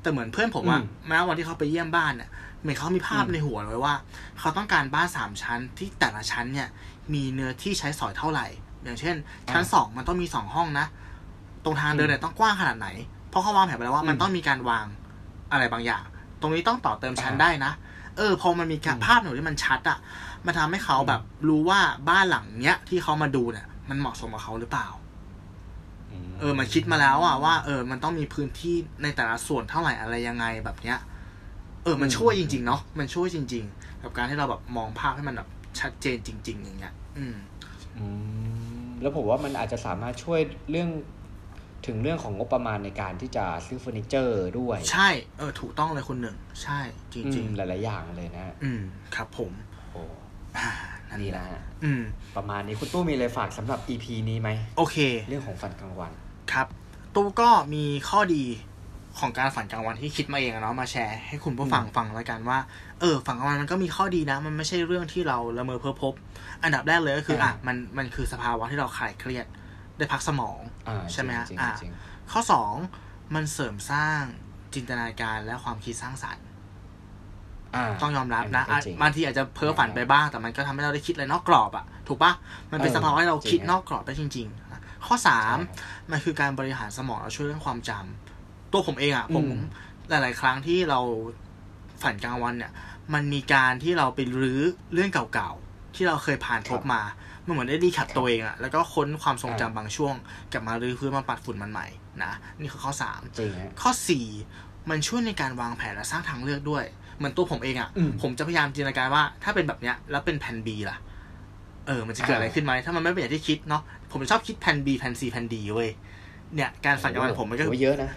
แต่เหมือนเพื่อนผมอะอืมแม้วันที่เขาไปเยี่ยมบ้านเนี่ยเหมือนเขามีภาพอืมในหัวเลยว่า เขาต้องการบ้านสามชั้นที่แต่ละชั้นเนี่ย มีเนื้อที่ใช้สอยเท่าไหร่ อย่างเช่น ชั้นสองมันต้องมีสองห้องนะต รงทางเดินเนี่ยต้องกว้างขนาดไหน เพราะเขาวางแผนไปแล้วว่ามันต้องมีการวางอะไรบางอย่าง ตรงนี้ต้องต่อเติมชั้นได้นะ เออ พอมันมีการภาพหนูที่มันชัดอะมันทำให้เขาแบบรู้ว่าบ้านหลังเนี้ยที่เขามาดูเนี่ย มันเหมาะสมกับเขาหรือเปล่า เออ มันคิดมาแล้วอะว่า เออ มันต้องมีพื้นที่ในแต่ละส่วนเท่าไหร่อะไรยังไงแบบเนี้ย เออ มันช่วยจริง ๆ เนาะ มันช่วยจริง ๆ กับการที่เราแบบมองภาพให้มันแบบชัดเจนจริง ๆ อย่างเงี้ย อืมอืมแล้วผมว่ามันอาจจะสามารถช่วยเรื่อง ถึงเรื่องของงบประมาณในการที่จะซื้อเฟอร์นิเจอร์ด้วย ใช่ เออ ถูกต้องเลยคุณหนึ่ง ใช่จอืริงมหลาย ๆ อย่างเลยนะฮะๆอืม ครับผม โอ้อ่านั่นนี่แหละนะฮะอืม ประมาณนี้คุณตู้มีอะไรฝากสำหรับ EP นี้ไหม โอเค เรื่องของฝันกลางวัน ครับ ตู้ก็มีข้อดีของการฝันกลางวันที่คิดมาเองอะเนาะมาแชร์ให้คุณผู้ฟังฟังแล้วกันว่า เออฝันกลางวันมันก็มีข้อดีนะ มันไม่ใช่เรื่องที่เราละเมอเพ้อพบ อันดับแรกเลยก็คืออ่าอะมันมันคือสภาวะที่เราคลายเครียด ได้พักสมองอ่าใช่ไหมฮะจริงอ่าๆจริงข้อสองมันเสริมสร้างจินตนาการและความคิดสร้างสรรค์ๆอ่าต้องยอมรับนะอัอะก็จริงบางทีอาจจะเพ้อฝันไปบ้าง แต่มันก็ทำให้เราได้คิดอะไรนอกกรอบอะถูกปะมันเป็นเออสภาวะให้เราจริงคิดฮะนอกกรอบได้จริงๆนะข้อสามใช่ครับมันคือการบริหารสมองเราช่วยเรื่องความจำตัวผมเองอะผมอืมหลาย ๆ ครั้งที่เราฝันกลางวันเนี่ย มันมีการที่เราไปรื้อเรื่องเก่าๆที่เราเคยผ่านพบมา มันเหมือนได้ดีขัดตัวเองอะแล้วก็ค้นความทรงจำบางช่วง กลับมารื้อพื้นมาปัดฝุ่นมันใหม่นะนี่คือข้อสามจริงฮะข้อสี่มันช่วยในการวางแผนและสร้างทางเลือกด้วยเหมือนตัวผมเองอะ่ะอืมผมจะพยายามจินตนาการว่า ถ้าเป็นแบบเนี้ยแล้วเป็นแผน B ล่ะเออมันจะเกิดอะไรอ่าขึ้นไหมถ้ามันไม่เป็นอย่างที่คิดเนาะผมชอบคิดแผน B แผน C แผน D เว้ยเนี่ยการฝันกลางวันผมมันก็โอ้เยอะนะ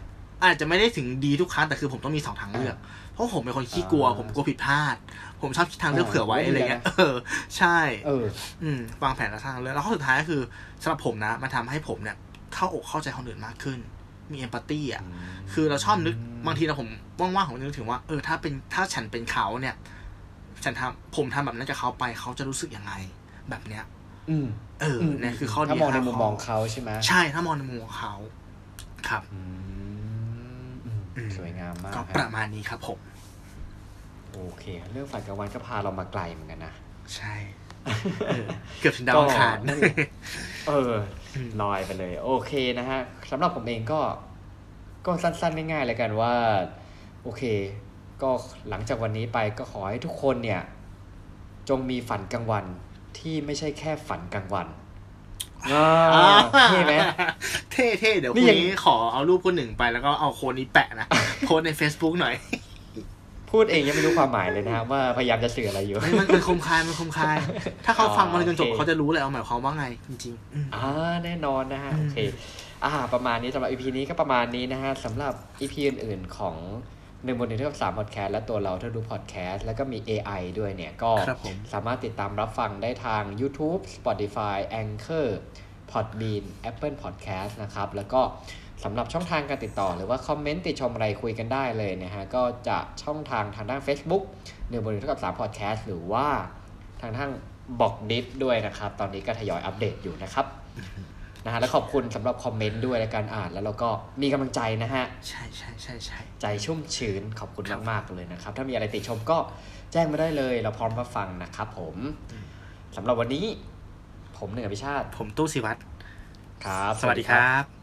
อาจจะไม่ได้ถึงดีทุกครั้งแต่คือผมต้องมีสองทางเลือกเพ ราะผมเป็นคนขี้กลัวอ่าผมกลัวผิดพลาด ผมชอบคิดทางเลือกอ่าเผื่อไว้โอ้ยอะไรเงี้ยดีนะเออ ใช่ เออ อืมวางแผนและสร้างทางเลือกแล้วข้อสุดท้ายก็คือสำหรับผมนะมันทำให้ผมเนี่ย เข้าอกเข้าใจคนอื่นมากขึ้น มีเอมพัตตีอะ คือเราชอบนึกบางทีเราผมว่างๆผมนึกถึงว่าเออถ้าเป็นถ้าฉันเป็นเขาเนี่ย ฉันทำผมทำแบบนั้นกับเขาไปเขาจะรู้สึกยังไง แบบเนี้ย อืม เออเนี่ยคือข้อดีถ้ามองในห้มุมมองเขาใช่ไหมใช่ถ้ามองในมุมของเขาครับอืมอืมอืมสวยงามมากก็ฮะประมาณนี้ครับผม โอเค เรื่องฝันกลางวันก็พาเรามาไกลเหมือนกันนะ ใช่เออเกือบถึงดาวอังคารก็นั่นแหละเออลอยไปเลย โอเคนะฮะสำหรับผมเองก็ก็สั้นๆง่ายๆเลยกันว่า โอเค ก็หลังจากวันนี้ไปก็ขอให้ทุกคนเนี่ย จงมีฝันกลางวันที่ไม่ใช่แค่ฝันกลางวันอ่าเท่ไหมเท่เท่เดี๋ยวนี่พรุ่งยังนี้ขอเอารูปคนหนึ่งไปแล้วก็เอาโคนนี้แปะนะโพสต์ใน Facebook หน่อย พูดเองยังไม่รู้ความหมายเลยนะครับว่าพยายามจะสื่ออะไรอยู่เฮ้ยมันมันคมคายมันคมคาย ถ้าเขาฟังมันจนจบโอเคเขาจะรู้เลยเอาหมายความว่าไงจริงๆอืมอ่าแน่นอนนะฮะอืมโอเคอ่าประมาณนี้สำหรับ EP นี้ก็ประมาณนี้นะฮะสำหรับ EP อื่นๆของหนึ่งบนหนึ่งเท่ากับสามพอดแคสต์และตัวเราถ้าดูพอดแคสต์แล้วก็มี AI ด้วยเนี่ย ก็ครับผมสามารถติดตามรับฟังได้ทาง YouTube Spotify Anchor Podbean Apple Podcast นะครับ แล้วก็ สำหรับช่องทางการติดต่อ หรือว่าคอมเมนต์ติชมอะไรคุยกันได้เลยนะฮะก็จะช่องทางทางด้าน Facebook หนึ่งบนหนึ่งเท่ากับสามพอดแคสต์หรือว่าทางทางบอกดิฟด้วยนะครับ ตอนนี้ก็ทยอยอัปเดตอยู่นะครับนะฮะและขอบคุณสำหรับคอมเมนต์ด้วยและการอ่านแล้วเราก็มีกำลังใจนะฮะ ใช่ใช่ใช่ใช่ใจชุ่มชื้นขอบคุณครับมากๆเลยนะครับ ถ้ามีอะไรติชมก็แจ้งมาได้เลย เราพร้อมรับฟังนะครับผมสำหรับวันนี้ ผมหนึ่งอภิชาติ ผมตู้สิวัตรครับ สวัสดีครับ